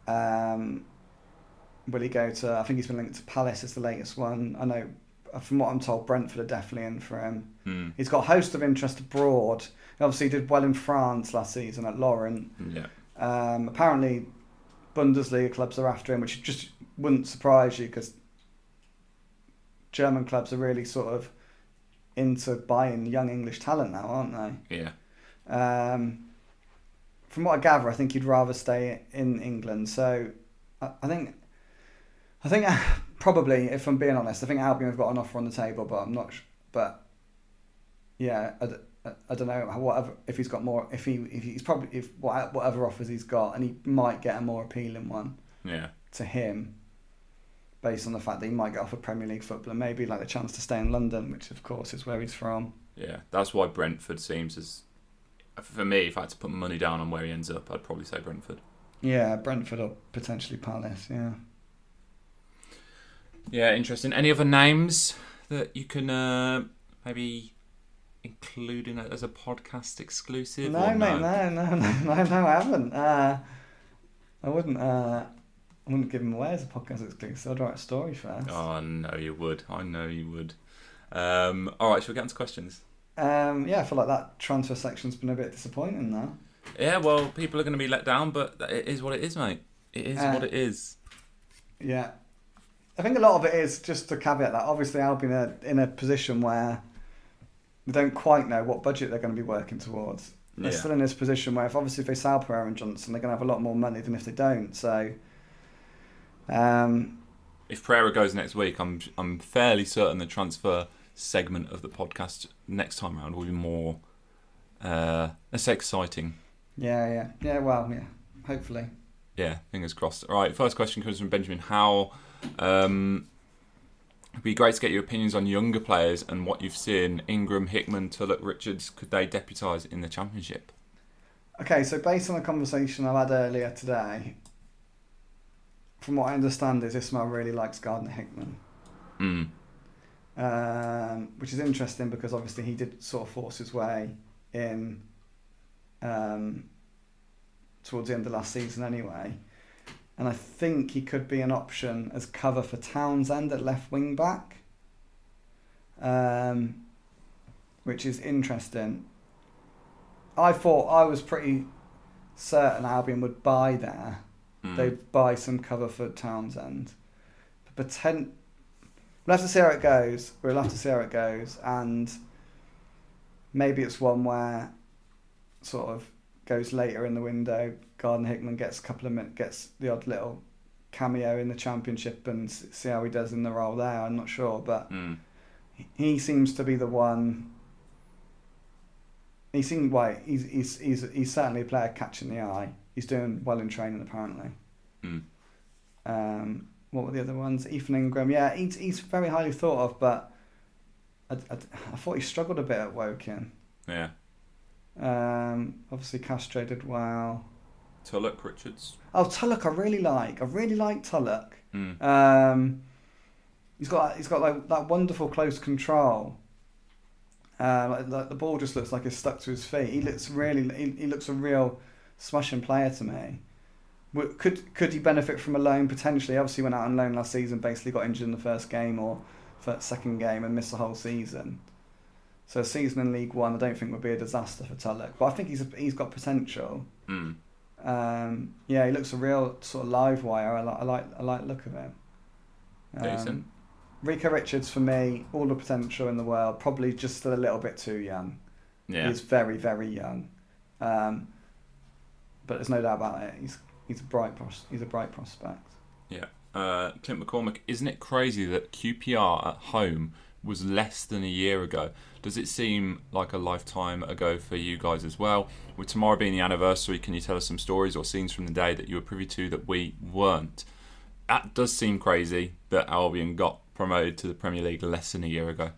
Um, will he go to? I think he's been linked to Palace. Is the latest one. I know. From what I'm told, Brentford are definitely in for him. Hmm. He's got a host of interest abroad. He obviously did well in France last season at Lorient. Yeah. Um, apparently, Bundesliga clubs are after him, which just wouldn't surprise you because German clubs are really sort of into buying young English talent now, aren't they? Yeah. Um, from what I gather, I think you'd rather stay in England. So I, I think I think probably, if I'm being honest, I think Albion have got an offer on the table, but I'm not. Sh- but yeah, I, d- I- I don't know whatever if he's got more. If he if he's probably if whatever offers he's got, and he might get a more appealing one Yeah. to him, based on the fact that he might get off a Premier League football and maybe like the chance to stay in London, which of course is where he's from. Yeah. That's why Brentford seems as. For me, if I had to put money down on where he ends up, I'd probably say Brentford. Yeah, Brentford or potentially Palace. Yeah. Yeah, interesting. Any other names that you can uh, maybe include in it as a podcast exclusive? No, mate, no, no, no, no, no, I haven't. Uh, I wouldn't. Uh, I wouldn't give him away as a podcast exclusive. I'd write a story first. Oh, no, you would. I know you would. Um, all right, shall we get into questions? Um, yeah, I feel like that transfer section's been a bit disappointing now. Yeah, well, people are going to be let down, but it is what it is, mate. It is Uh, what it is. Yeah, I think a lot of it is just to caveat that. Obviously, Albion are in a position where they don't quite know what budget they're going to be working towards. They're Yeah. still in this position where, if obviously if they sell Pereira and Johnstone, they're going to have a lot more money than if they don't. So, um, If Pereira goes next week, I'm I'm fairly certain the transfer segment of the podcast next time round will be more, uh, let's exciting. yeah, yeah, yeah. Well, yeah. Hopefully. Yeah, fingers crossed. All right, first question comes from Benjamin Howell. Um, it'd be great to get your opinions on younger players and what you've seen. Ingram, Hickman, Tulloch, Richards, could they deputise in the Championship? Okay, so based on the conversation I had earlier today, from what I understand, is Ismaël really likes Gardner Hickman, Mm. um, which is interesting because obviously he did sort of force his way in um, towards the end of last season anyway. And I think he could be an option as cover for Townsend at left wing back, um, which is interesting. I thought I was pretty certain Albion would buy there. Mm. They'd buy some cover for Townsend. But potent- we'll have to see how it goes. We'll have to see how it goes. And maybe it's one where sort of goes later in the window. Gardner Hickman gets a couple of minutes, gets the odd little cameo in the championship and see how he does in the role there. I'm not sure, but Mm. he seems to be the one. He seemed well. He's he's he's he's certainly a player catching the eye. He's doing well in training apparently. Mm. Um, what were the other ones? Ethan Ingram. Yeah, he's he's very highly thought of, but I, I, I thought he struggled a bit at Woking. Yeah. Um, obviously Castro did well. Tulloch, Richards. Oh, Tulloch, I really like. I really like Tulloch. Mm. Um, he's got he's got like that wonderful close control. Uh, like, like the ball just looks like it's stuck to his feet. He looks really he, he looks a real smashing player to me. Could could he benefit from a loan potentially? Obviously, he went out on loan last season. Basically, got injured in the first game or first, second game and missed the whole season. So a season in League One, I don't think would be a disaster for Tulloch. But I think he's a, he's got potential. Mm. Um, yeah, he looks a real sort of live wire. I like I like I like the look of him. Um, Decent. Rico Richards for me, all the potential in the world. Probably just still a little bit too young. Yeah. He's very very young, um, but there's no doubt about it. He's he's a bright pros- he's a bright prospect. Yeah, uh, Clint McCormick, isn't it crazy that QPR at home was less than a year ago? Does it seem like a lifetime ago for you guys as well? With tomorrow being the anniversary, can you tell us some stories or scenes from the day that you were privy to that we weren't? That does seem crazy that Albion got promoted to the Premier League less than a year ago.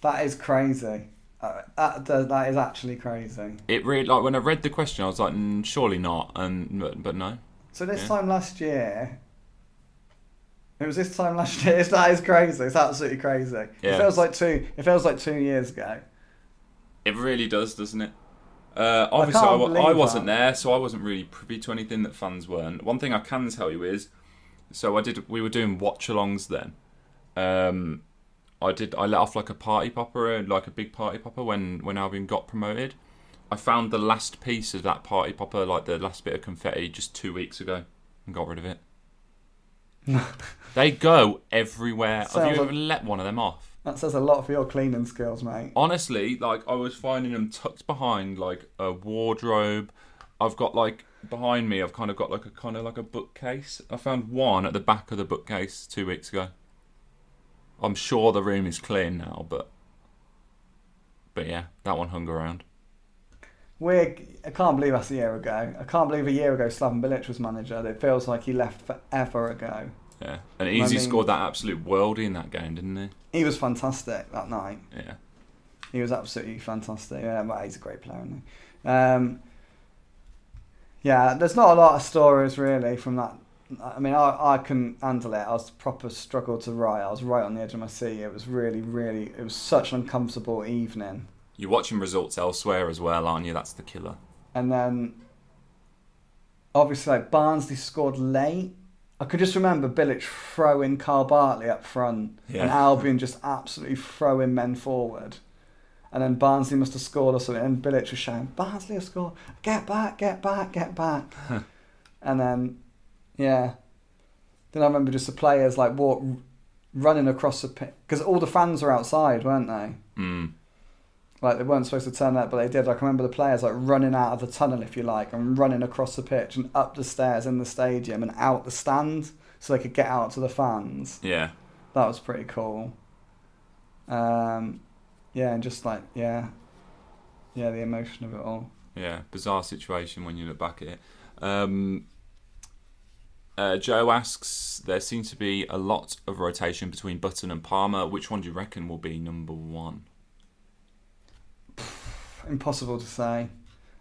That is crazy. Uh, that, that is actually crazy. It really like when I read the question, I was like, mm, surely not, and but, but no. So this Yeah. time last year, it was this time last year. It's, that is crazy. It's absolutely crazy. Yeah. It feels like two. It feels like two years ago. It really does, doesn't it? Uh, obviously, I, can't I wasn't that. there, so I wasn't really privy to anything that fans weren't. One thing I can tell you is, so I did. We were doing watch-alongs then. Um, I did. I let off like a party popper, uh, like a big party popper when when Albion got promoted. I found the last piece of that party popper, like the last bit of confetti, just two weeks ago, and got rid of it. they go everywhere. Have Sounds you like- ever let one of them off? That says a lot for your cleaning skills, mate. honestly, like I was finding them tucked behind like a wardrobe, I've got like behind me. I've kind of got like a kind of like a bookcase. I found one at the back of the bookcase two weeks ago. I'm sure the room is clean now, but but yeah, that one hung around. We're, I can't believe that's a year ago. I can't believe a year ago Slaven Bilic was manager. It feels like he left forever ago. Yeah, and Easy mean- scored that absolute worldie in that game, didn't he? He was fantastic that night. Yeah, He was absolutely fantastic. Yeah, well, he's a great player, isn't he? Um, yeah, there's not a lot of stories really from that. I mean, I, I couldn't handle it. I was proper struggle to write. I was right on the edge of my seat. It was really, really, it was such an uncomfortable evening. you're watching results elsewhere as well, aren't you? That's the killer. And then, obviously, like Barnsley scored late. I could just remember Bilic throwing Kyle Bartley up front and Albion just absolutely throwing men forward. And then Barnsley must have scored or something, and Bilic was shouting, Barnsley have scored, get back, get back, get back. and then, yeah. Then I remember just the players like walk, running across the pitch, because all the fans were outside, weren't they? Mm. Like they weren't supposed to turn up, but they did. Like, I remember the players like running out of the tunnel, if you like, and running across the pitch and up the stairs in the stadium and out the stand, so they could get out to the fans. Yeah, That was pretty cool. Um, yeah, and just like yeah, yeah, the emotion of it all. yeah. Bizarre situation when you look back at it. Um, uh, Joe asks, there seems to be a lot of rotation between Button and Palmer. Which one do you reckon will be number one? Impossible to say.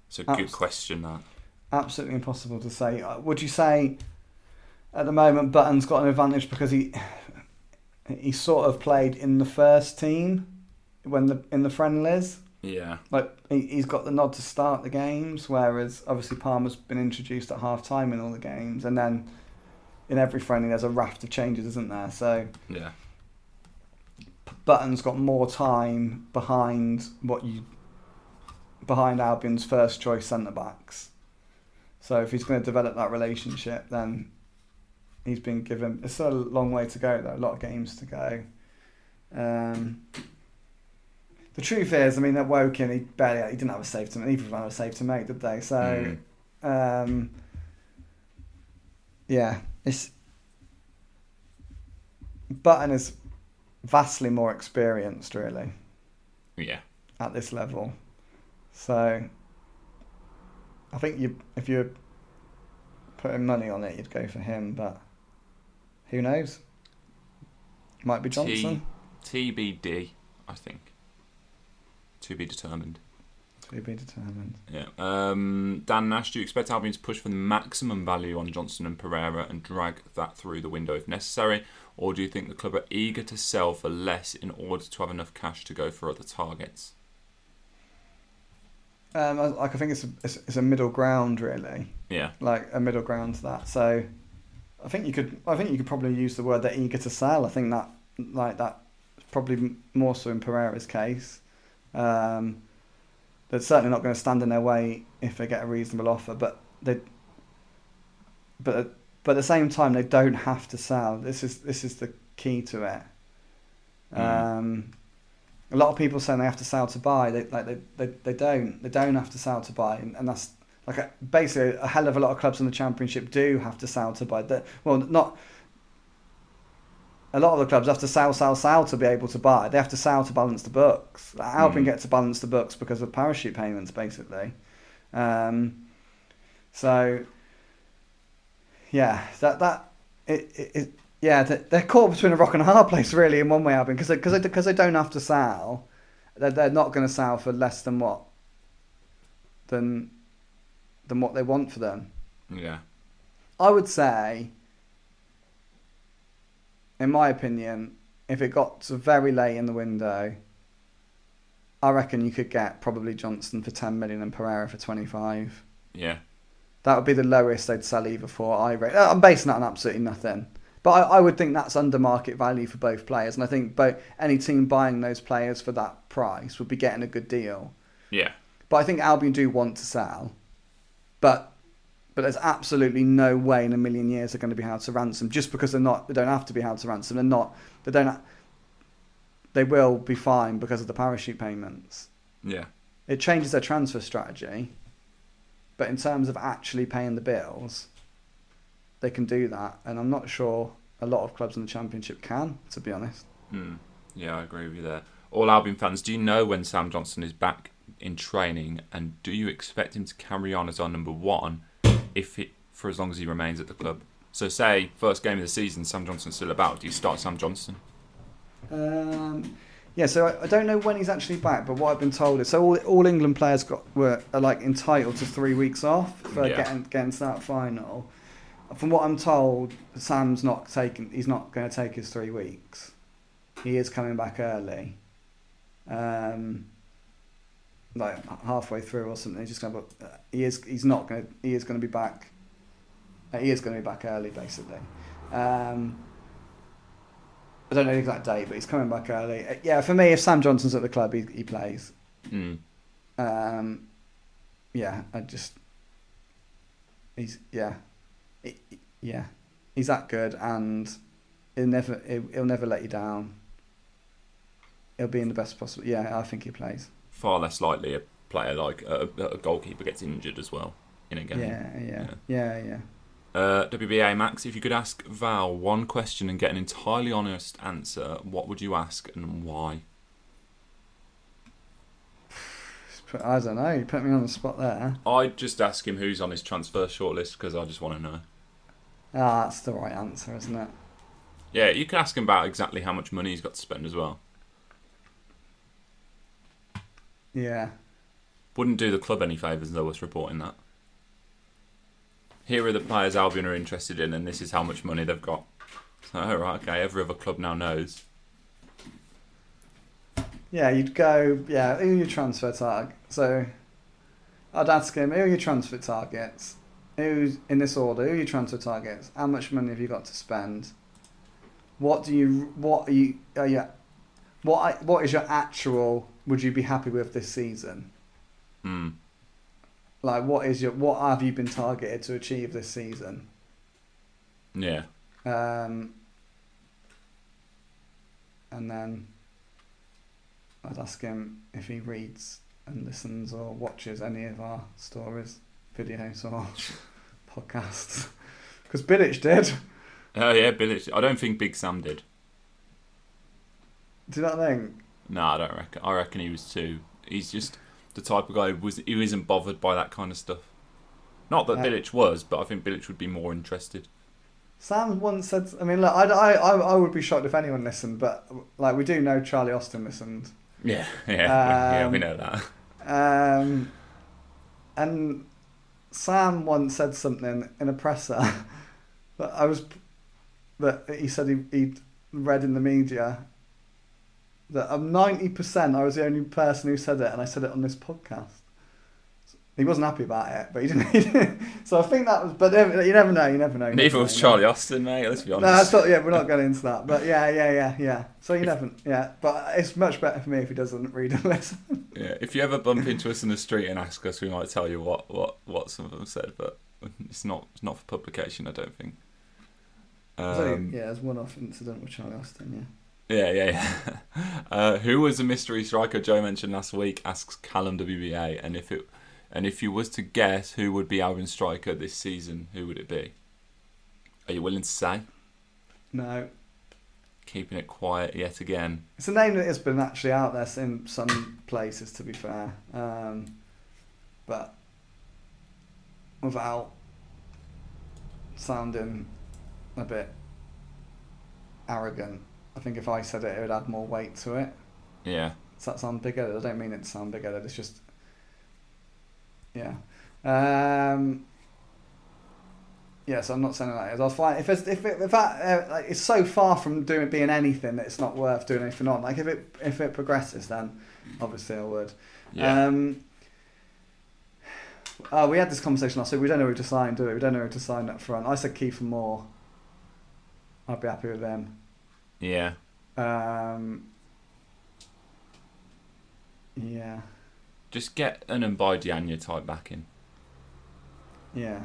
It's a good question. That Absolutely impossible to say. Uh, Would you say at the moment Button's got an advantage because he he sort of played in the first team when the in the friendlies? yeah, like he, he's got the nod to start the games, whereas obviously Palmer's been introduced at half time in all the games, and then in every friendly there's a raft of changes, isn't there? So yeah, Button's got more time behind what you behind Albion's first choice centre backs. So if he's going to develop that relationship, then he's been given. It's a long way to go, though. A lot of games to go. Um, the truth is, I mean, at Woking, he barely he didn't have a save to make. Neither of them had a save to make, did they? So, Mm. um, yeah, it's Button is vastly more experienced, really, yeah, at this level. So, I think you, if you're putting money on it, you'd go for him. But who knows? Might be Johnstone. TBD. I think to be determined. To be determined. Yeah. Um, Dan Nash, do you expect Albion to push for the maximum value on Johnstone and Pereira and drag that through the window if necessary? Or do you think the club are eager to sell for less in order to have enough cash to go for other targets? Um, like I think it's a, it's, it's a middle ground, really. Yeah. like a middle ground to that. So I think you could I think you could probably use the word they're eager to sell. I think that like that probably more so in Pereira's case. Um, they're certainly not going to stand in their way if they get a reasonable offer, but they but but at the same time they don't have to sell. This is this is the key to it. Mm. Um, a lot of people saying they have to sell to buy. They like they, they, they don't. They don't have to sell to buy, and, and that's like a, basically a hell of a lot of clubs in the championship do have to sell to buy. That well, not a lot of the clubs have to sell, sell, sell to be able to buy. They have to sell to balance the books. Albion Mm. get to balance the books because of parachute payments, basically. Um, so yeah, that that it, it, it yeah they- they're caught between a rock and a hard place really in one way, Albion, because because they, because they don't have to sell. They're, they're not going to sell for less than what than than what they want for them. Yeah. I would say, in my opinion, if it got to very late in the window, I reckon you could get probably Johnstone for 10 million and Pereira for 25. Yeah. That would be the lowest they'd sell either for. I rate. Uh, I'm basing that on absolutely nothing. But I, I would think that's under market value for both players. And I think both, any team buying those players for that price would be getting a good deal. Yeah. But I think Albion do want to sell. But but there's absolutely no way in a million years they're going to be held to ransom just because they're not. They don't have to be held to ransom. They're not. They don't. They will be fine because of the parachute payments. Yeah. It changes their transfer strategy. But in terms of actually paying the bills, they can do that, and I'm not sure a lot of clubs in the Championship can, to be honest. Hmm. Yeah, I agree with you there. All Albion fans, do you know when Sam Johnstone is back in training, and do you expect him to carry on as our number one if it for as long as he remains at the club? So, say first game of the season, Sam Johnstone's still about. Do you start Sam Johnstone? Um, yeah, so I, I don't know when he's actually back, but what I've been told is so all, all England players got were are like entitled to three weeks off for Yeah. getting getting to that final. From what I'm told, Sam's not taking. He's not going to take his three weeks. He is coming back early, um, like halfway through or something. He's just going. to He is. He's not going. to He is going to be back. uh, He is going to be back early, basically. Um, I don't know the exact date, but he's coming back early. Uh, Yeah, for me, if Sam Johnstone's at the club, he, he plays. Hmm. Um, yeah, I just he's yeah, yeah, he's that good, and he'll never he'll, he'll never let you down. He'll be in the best possible. Yeah, I think he plays. Far less likely a player like a, a goalkeeper gets injured as well in a game. Yeah, yeah, yeah, yeah. Uh, WBA Max, if you could ask Val one question and get an entirely honest answer, what would you ask and why? I don't know. You put me on the spot there. I'd just ask him who's on his transfer shortlist because I just want to know. Ah, that's the right answer, isn't it? Yeah, you can ask him about exactly how much money he's got to spend as well. Yeah. Wouldn't do the club any favours though, us reporting that. Here are the players Albion are interested in, and this is how much money they've got. So, right, okay, every other club now knows. Yeah, you'd go, yeah, who are your transfer target? So I'd ask him, who are your transfer targets? Who's in this order? Who are your transfer targets? How much money have you got to spend? What do you, what are you, uh, yeah, what, what is your actual, would you be happy with this season? Hmm. Like, what is your, what have you been targeted to achieve this season? Yeah. Um, and then I'd ask him if he reads and listens or watches any of our stories, videos or podcasts. Because Bilic did. Oh yeah, Bilic. I don't think Big Sam did. Do you not think? No, I don't reckon. I reckon he was too. He's just the type of guy who was who isn't bothered by that kind of stuff. Not that Uh, Bilic was, but I think Bilic would be more interested. Sam once said, I mean, look, I, I, I, I would be shocked if anyone listened, but like we do know Charlie Austin listened. Yeah, yeah, we- yeah. We Um, know that. Um, and Sam once said something in a presser that I was that he said he he'd read in the media that I'm ninety percent I was the only person who said it, and I said it on this podcast. He wasn't happy about it, but he didn't. He didn't so I think that was, but you never know. You never know. you Neither never was know. Charlie Austin, mate. Let's be honest. No, that's not. Yeah, we're not going into that. But yeah, yeah, yeah, yeah. So you never. Yeah, but it's much better for me if he doesn't read and listen. Yeah, if you ever bump into us in the street and ask us, we might tell you what, what, what some of them said, but it's not it's not for publication, I don't think. So, Um, yeah, there's one off incident with Charlie Austin. yeah, yeah, yeah. Uh, who was the mystery striker Joe mentioned last week? Asks Callum WBA, and if it and if you was to guess who would be Albion's striker this season, who would it be? Are you willing to say? No, Keeping it quiet yet again. it's a name that has been actually out there in some places. To be fair, um, but without sounding a bit arrogant, I think if I said it, it would add more weight to it. Yeah, Does that sound big-headed? I don't mean it to sound big-headed. It's just, yeah, um, yeah. So I'm not saying like it. is. I'll find if it's if it, if that uh, like it's so far from doing being anything that it's not worth doing anything on. Like if it if it progresses, then obviously I would. yeah. Um, oh, we had this conversation last week. We don't know who to sign, do we? We don't know who to sign up front. I said Kiefer Moore. I'd be happy with them. Yeah. Um, yeah, Just get an Mbaidianya type back in. yeah.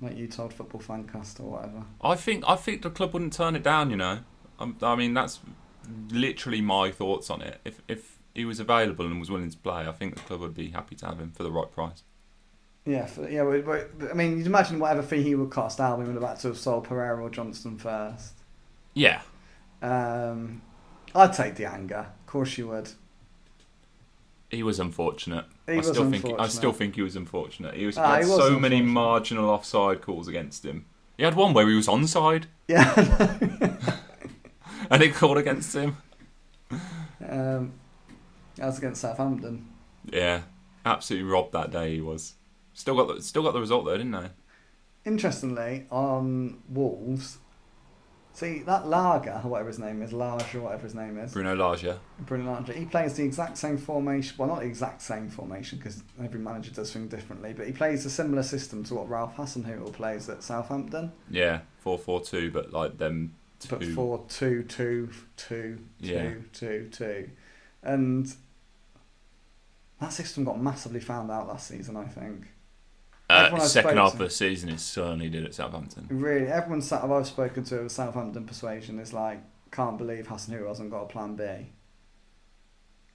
Like you told Football Fancast or whatever. I think I think the club wouldn't turn it down. You know, i I mean that's literally my thoughts on it. If if he was available and was willing to play, I think the club would be happy to have him for the right price. Yeah, for, yeah. I mean, you'd imagine whatever fee he would cost, Albion would have had to have sold Pereira or Johnstone first. Yeah, Um, I'd take the anger. Of course you would. he was unfortunate. He I was still think I still think he was unfortunate. He was Ah, had he was so many marginal offside calls against him. He had one where he was onside Yeah. and it called against him. um, that was against Southampton. Yeah, absolutely robbed that day. He was still got the, still got the result though, didn't they? Interestingly, on Wolves, see that Lager, whatever his name is, Large or whatever his name is, Bruno Lage. yeah. Bruno Lage, he plays the exact same formation. Well, not the exact same formation because every manager does things differently, but he plays a similar system to what Ralph Hasenhüttl plays at Southampton. Yeah, four four two, but like them But two. four two two two Yeah. two two two, and that system got massively found out last season. I think. Uh, second half of the season, is certainly did at Southampton. Really, everyone I've spoken to with Southampton persuasion is like, can't believe Hassan Hasenhüttl hasn't got a plan B. Right.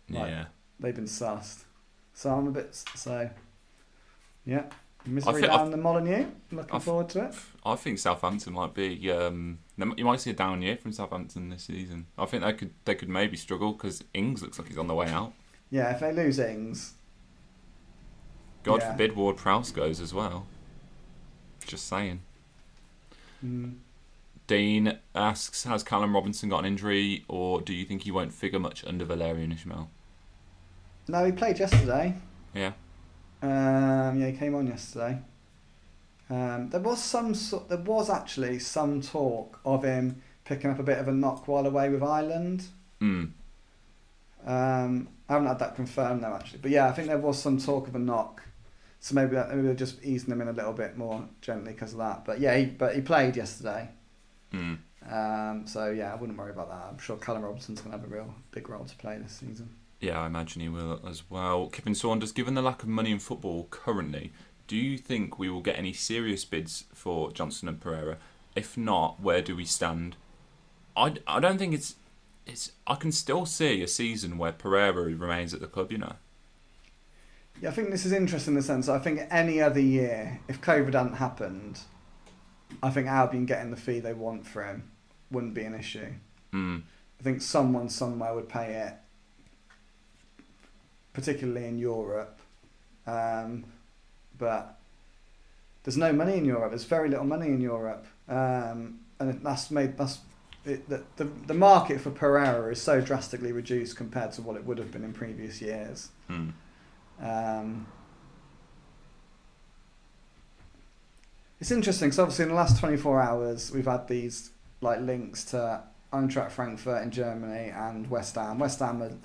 Yeah, They've been sussed. So I'm a bit so. Yeah, misery I thi- I down the Molyneux. Looking I th- forward to it. I think Southampton might be. Um, you might see a down year from Southampton this season. I think they could they could maybe struggle because Ings looks like he's on the way out. Yeah, if they lose Ings, God Yeah. forbid Ward Prowse goes as well. Just saying. mm, Dean asks, has Callum Robinson got an injury, or do you think he won't figure much under Valérien Ismaël? no, he played yesterday. Yeah. Um, yeah, he came on yesterday. Um, there was some. There was actually some talk of him picking up a bit of a knock while away with Ireland. Hmm. Um, I haven't had that confirmed though, actually. But yeah, I think there was some talk of a knock. So maybe that, maybe they're just easing him in a little bit more gently because of that. But yeah, he, but he played yesterday. Hmm. Um, so yeah, I wouldn't worry about that. I'm sure Callum Robinson's going to have a real big role to play this season. Yeah, I imagine he will as well. Kippin Saunders, given the lack of money in football currently, do you think we will get any serious bids for Johnstone and Pereira? If not, where do we stand? I, I don't think it's it's. I can still see a season where Pereira remains at the club. You know. Yeah, I think this is interesting in the sense. I think any other year, if COVID hadn't happened, I think Albion getting the fee they want for him wouldn't be an issue. Hmm. I think someone somewhere would pay it, particularly in Europe. Um, but there's no money in Europe. There's very little money in Europe, um, and that's made that's it, the, the the market for Pereira is so drastically reduced compared to what it would have been in previous years. Hmm. Um, it's interesting because obviously in the last 24 hours we've had these like links to Eintracht Frankfurt in Germany and West Ham. West Ham,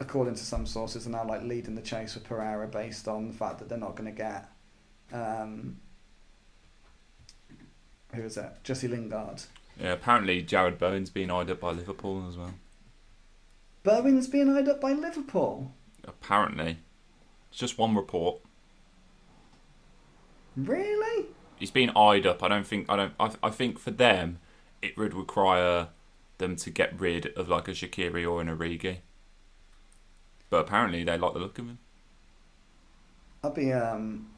according to some sources, are now like leading the chase for Pereira based on the fact that they're not going to get um, who is it? Jesse Lingard. Yeah. Apparently, Jarrod Bowen's being eyed up by Liverpool as well. Bowen's being eyed up by Liverpool. Apparently, it's just one report. Really? He's been eyed up. I don't think. I don't. I, I think for them, it would require them to get rid of like a Shaqiri or an Origi. But apparently, they like the look of him. I'd be. Um,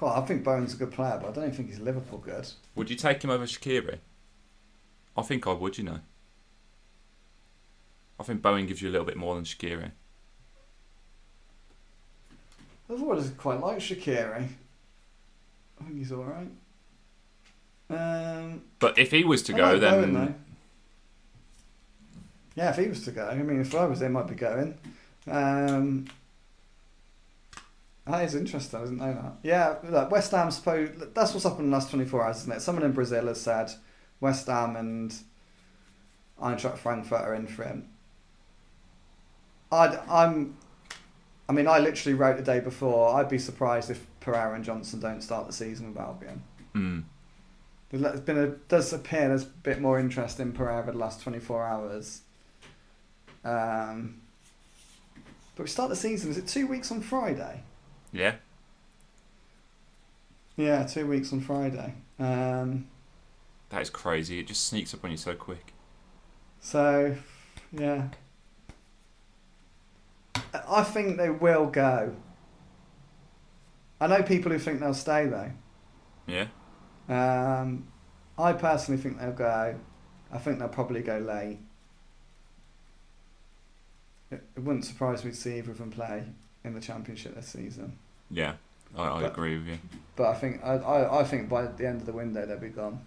well, I think Bowen's a good player, but I don't even think he's Liverpool good. Would you take him over Shaqiri? I think I would. You know. I think Bowen gives you a little bit more than Shaqiri. I've always quite liked Shaqiri. I think he's all right. Um, But if he was to I go, then though. yeah, if he was to go, I mean, if I was there, might be going. Um, that is interesting. I didn't know that. Yeah, look, West Ham. Suppose that's what's happened in the last twenty four hours, isn't it? Someone in Brazil has said West Ham and Eintracht Frankfurt are in for him. I'd, I'm. I mean, I literally wrote the day before. I'd be surprised if Pereira and Johnstone don't start the season with Albion. Hmm. There's been a does appear there's a bit more interest in Pereira the last 24 hours. Um, but we start the season. Is it two weeks on Friday? yeah, Yeah, two weeks on Friday. Um, that is crazy. It just sneaks up on you so quick. so, yeah. I think they will go. I know people who think they'll stay though. Yeah. Um, I personally think they'll go. I think they'll probably go late. It, it wouldn't surprise me to see either of them play in the championship this season. Yeah. I, I But- agree with you. But I think I, I, I think by the end of the window they'll be gone.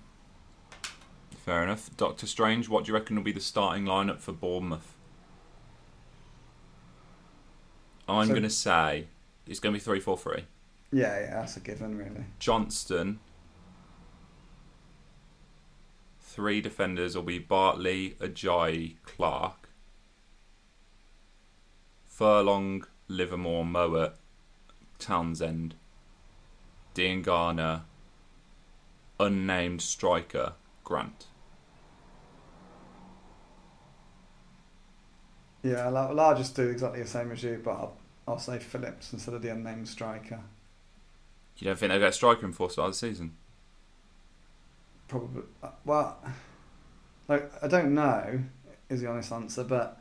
Fair enough. Doctor Strange, what do you reckon will be the starting lineup for Bournemouth? I'm So- going to say it's going to be 3 4 3. Yeah, yeah, that's a given, really. Johnstone. Three defenders will be Bartley, Ajayi, Clarke. Furlong, Livermore, Mowatt, Townsend, Diangana, unnamed striker, Grant. Yeah, I'll, I'll just do exactly the same as you, but I'll, I'll say Phillips instead of the unnamed striker. You don't think they'll get a striker in for start of the season? Probably. uh, Well, like I don't know is the honest answer, but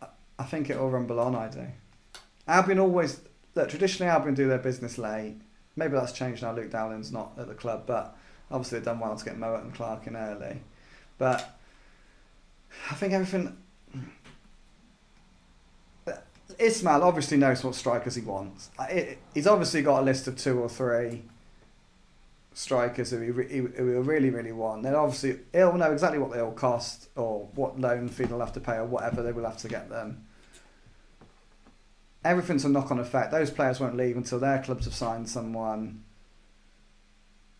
I, I think it'll rumble on. I do. Albion always look traditionally Albion do their business late. Maybe that's changed now. Luke Dowling's not at the club, but obviously they've done well to get Mowatt and Clarke in early. But I think everything. Ismaël obviously knows what strikers he wants. He's obviously got a list of two or three strikers who he, who he really, really want. Then obviously he'll know exactly what they'll cost or what loan fee they'll have to pay or whatever they will have to get them. Everything's a knock-on effect. Those players won't leave until their clubs have signed someone.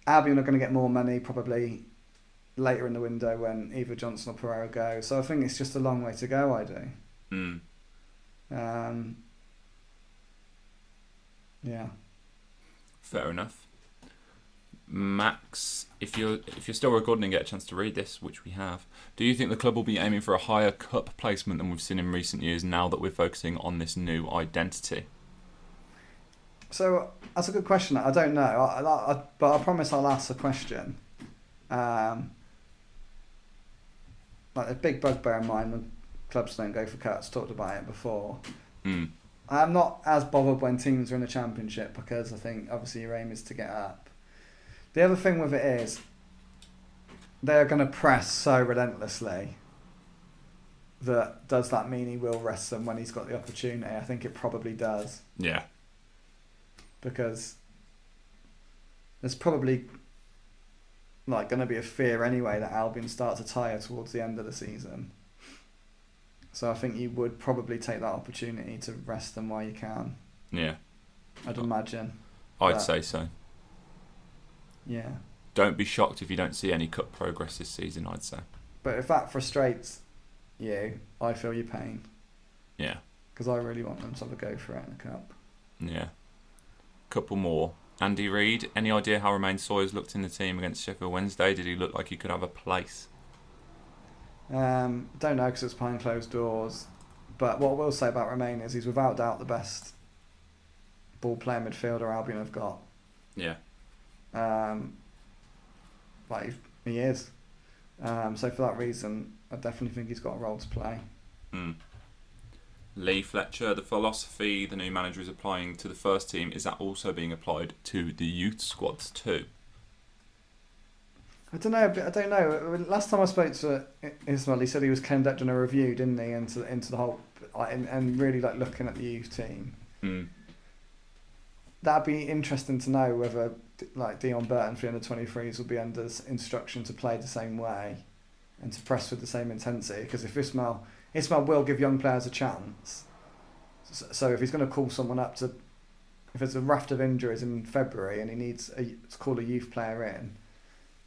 Albion are going to get more money probably later in the window when either Johnstone or Pereira go. So I think it's just a long way to go. I do. Mm. Um, yeah. Fair enough. Max, if you're if you're still recording and get a chance to read this, which we have, do you think the club will be aiming for a higher cup placement than we've seen in recent years now that we're focusing on this new identity? So that's a good question. I don't know, I, I, I, but I promise I'll ask the question. Um, like a big bugbear in mine when clubs don't go for cuts. Talked about it before. Mm. I'm not as bothered when teams are in the championship because I think obviously your aim is to get up. The other thing with it is they're going to press so relentlessly that does that mean he will rest them when he's got the opportunity? I think it probably does Yeah. because there's probably like going to be a fear anyway that Albion start to tire towards the end of the season. So I think you would probably take that opportunity to rest them while you can. Yeah. I'd imagine. I'd say so. Yeah. Don't be shocked if you don't see any cup progress this season, I'd say. But if that frustrates you, I feel your pain Yeah. because I really want them to have a go for it in the cup. Yeah. Couple more. Andy Reid, any idea how Romain Sawyers looked in the team against Sheffield Wednesday? Did he look like he could have a place? Um, don't know because it's behind closed doors. But what I will say about Romain is he's without doubt the best ball playing midfielder Albion have got. Yeah. Um, like he is. Um, so for that reason, I definitely think he's got a role to play. Mm. Lee Fletcher, the philosophy the new manager is applying to the first team, is that also being applied to the youth squads too? I don't know. but I don't know. Last time I spoke to Ismaël, he said he was conducting a review, didn't he, into into the whole and, and really like looking at the youth team. Mm. That'd be interesting to know whether like Dion Burton, three under twenty threes, will be under instruction to play the same way and to press with the same intensity. Because if Ismaël Ismaël will give young players a chance. So, so if he's going to call someone up to, if there's a raft of injuries in February and he needs a, to call a youth player in,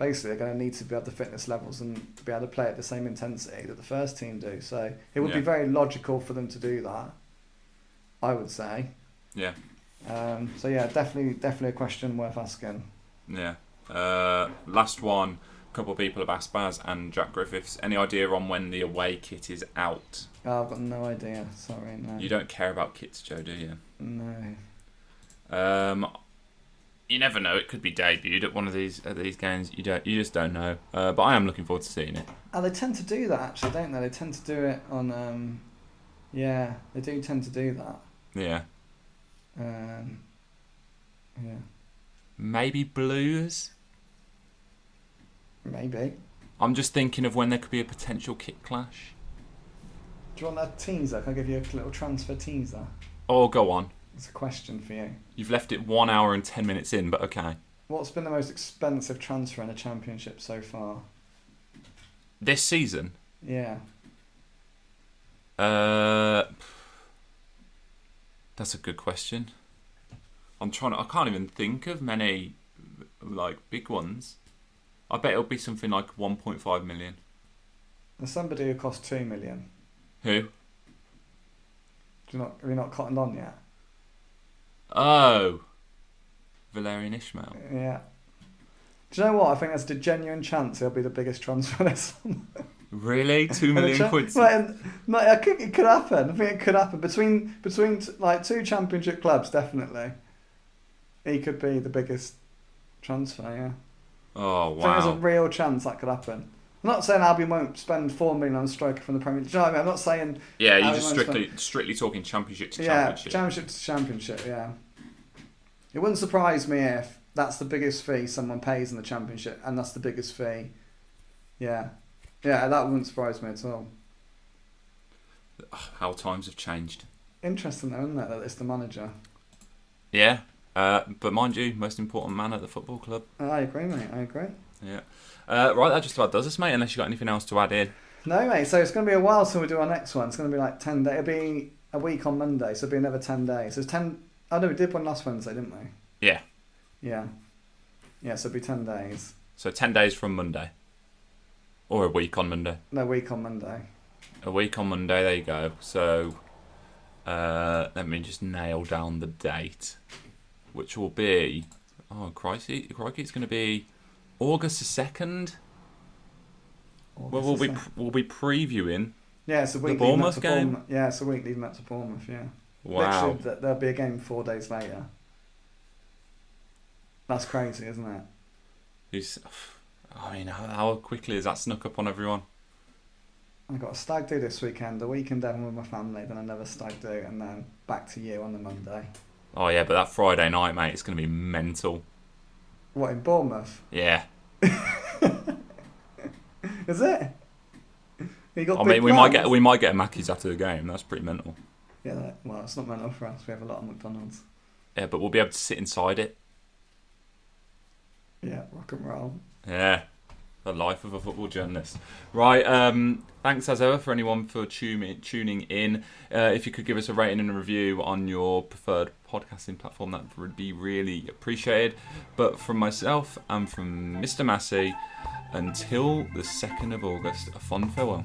basically they're going to need to be able the fitness levels and to be able to play at the same intensity that the first team do. So it would Yeah. be very logical for them to do that. I would say. Yeah. Um, so yeah, definitely, definitely a question worth asking. Yeah. Uh, last one. A couple of people have asked Baz and Jack Griffiths. Any idea on when the away kit is out? Oh, I've got no idea. Sorry, no. You don't care about kits, Joe, do you? No. Um, you never know. It could be debuted at one of these at these games. You don't. You just don't know. Uh, but I am looking forward to seeing it. Oh, they tend to do that actually, don't they? They tend to do it on um, Yeah, they do tend to do that. Yeah. Um, yeah, Maybe Blues. maybe. I'm just thinking of when there could be a potential kick clash. Do you want a teaser? Can I give you a little transfer teaser? Oh, go on. It's a question for you. You've left it one hour and ten minutes in, but okay. What's been the most expensive transfer in the championship so far? This season, Yeah. uh, that's a good question. I'm trying to. I can't even think of many like big ones. I bet it'll be something like 1.5 million. There's somebody who cost two million. Who? Do you not have you not cottoned on yet? Oh, Valérien Ismaël. Yeah. Do you know what? I think that's a genuine chance he'll be the biggest transfer this summer. Really, two million quid. Like, like, I think it could happen. I think it could happen between between t- like two championship clubs. Definitely, he could be the biggest transfer. Yeah, Oh I think there's a real chance that could happen. I'm not saying Albion won't spend four million on a striker from the Premier League. Do you know what I mean? I'm not saying Yeah, you're Albion just strictly strictly talking championship to Championship. yeah, championship. championship to championship. Yeah, it wouldn't surprise me if that's the biggest fee someone pays in the championship, and that's the biggest fee. Yeah, yeah, that wouldn't surprise me at all. How times have changed. Interesting though, isn't it, that it's the manager? Yeah, uh, but mind you, most important man at the football club. I agree, mate. I agree. Yeah. Uh, right, that just about does us, mate. Unless you got anything else to add in. No, mate. So it's going to be a while till we do our next one. It's going to be like ten days. It'll be a week on Monday, so it'll be another ten days. So it's ten. Oh no, we did one last Wednesday, didn't we? Yeah. Yeah. Yeah. So it'll be ten days. So ten days from Monday, or a week on Monday. No, week on Monday. A week on Monday. There you go. So uh, let me just nail down the date, which will be oh crikey, crikey, it's going to be August the second. Well, we'll be we'll be previewing. Yeah, it's a week. leading up Bournemouth to game? Bournemouth. Yeah, it's a week leading up to Bournemouth. Yeah. Wow. Literally, th- there'll be a game four days later. That's crazy, isn't it? Who's, I mean, how, how quickly has that snuck up on everyone? I've got a stag do this weekend, a week in Devon with my family, then another stag do, and then back to you on the Monday. Oh yeah, but that Friday night, mate, it's going to be mental. What in Bournemouth? Yeah. Is it? I mean, we might get we might get a Mackey's after the game. That's pretty mental. Yeah, that, well, it's not mental for us. We have a lot of McDonald's. Yeah, but we'll be able to sit inside it. Yeah, rock and roll. Yeah. The life of a football journalist. Right. Um, thanks as ever for anyone for tuning tuning in. Uh, if you could give us a rating and a review on your preferred podcasting platform, that would be really appreciated. But from myself and from Mr. Massey, until the second of August, a fond farewell.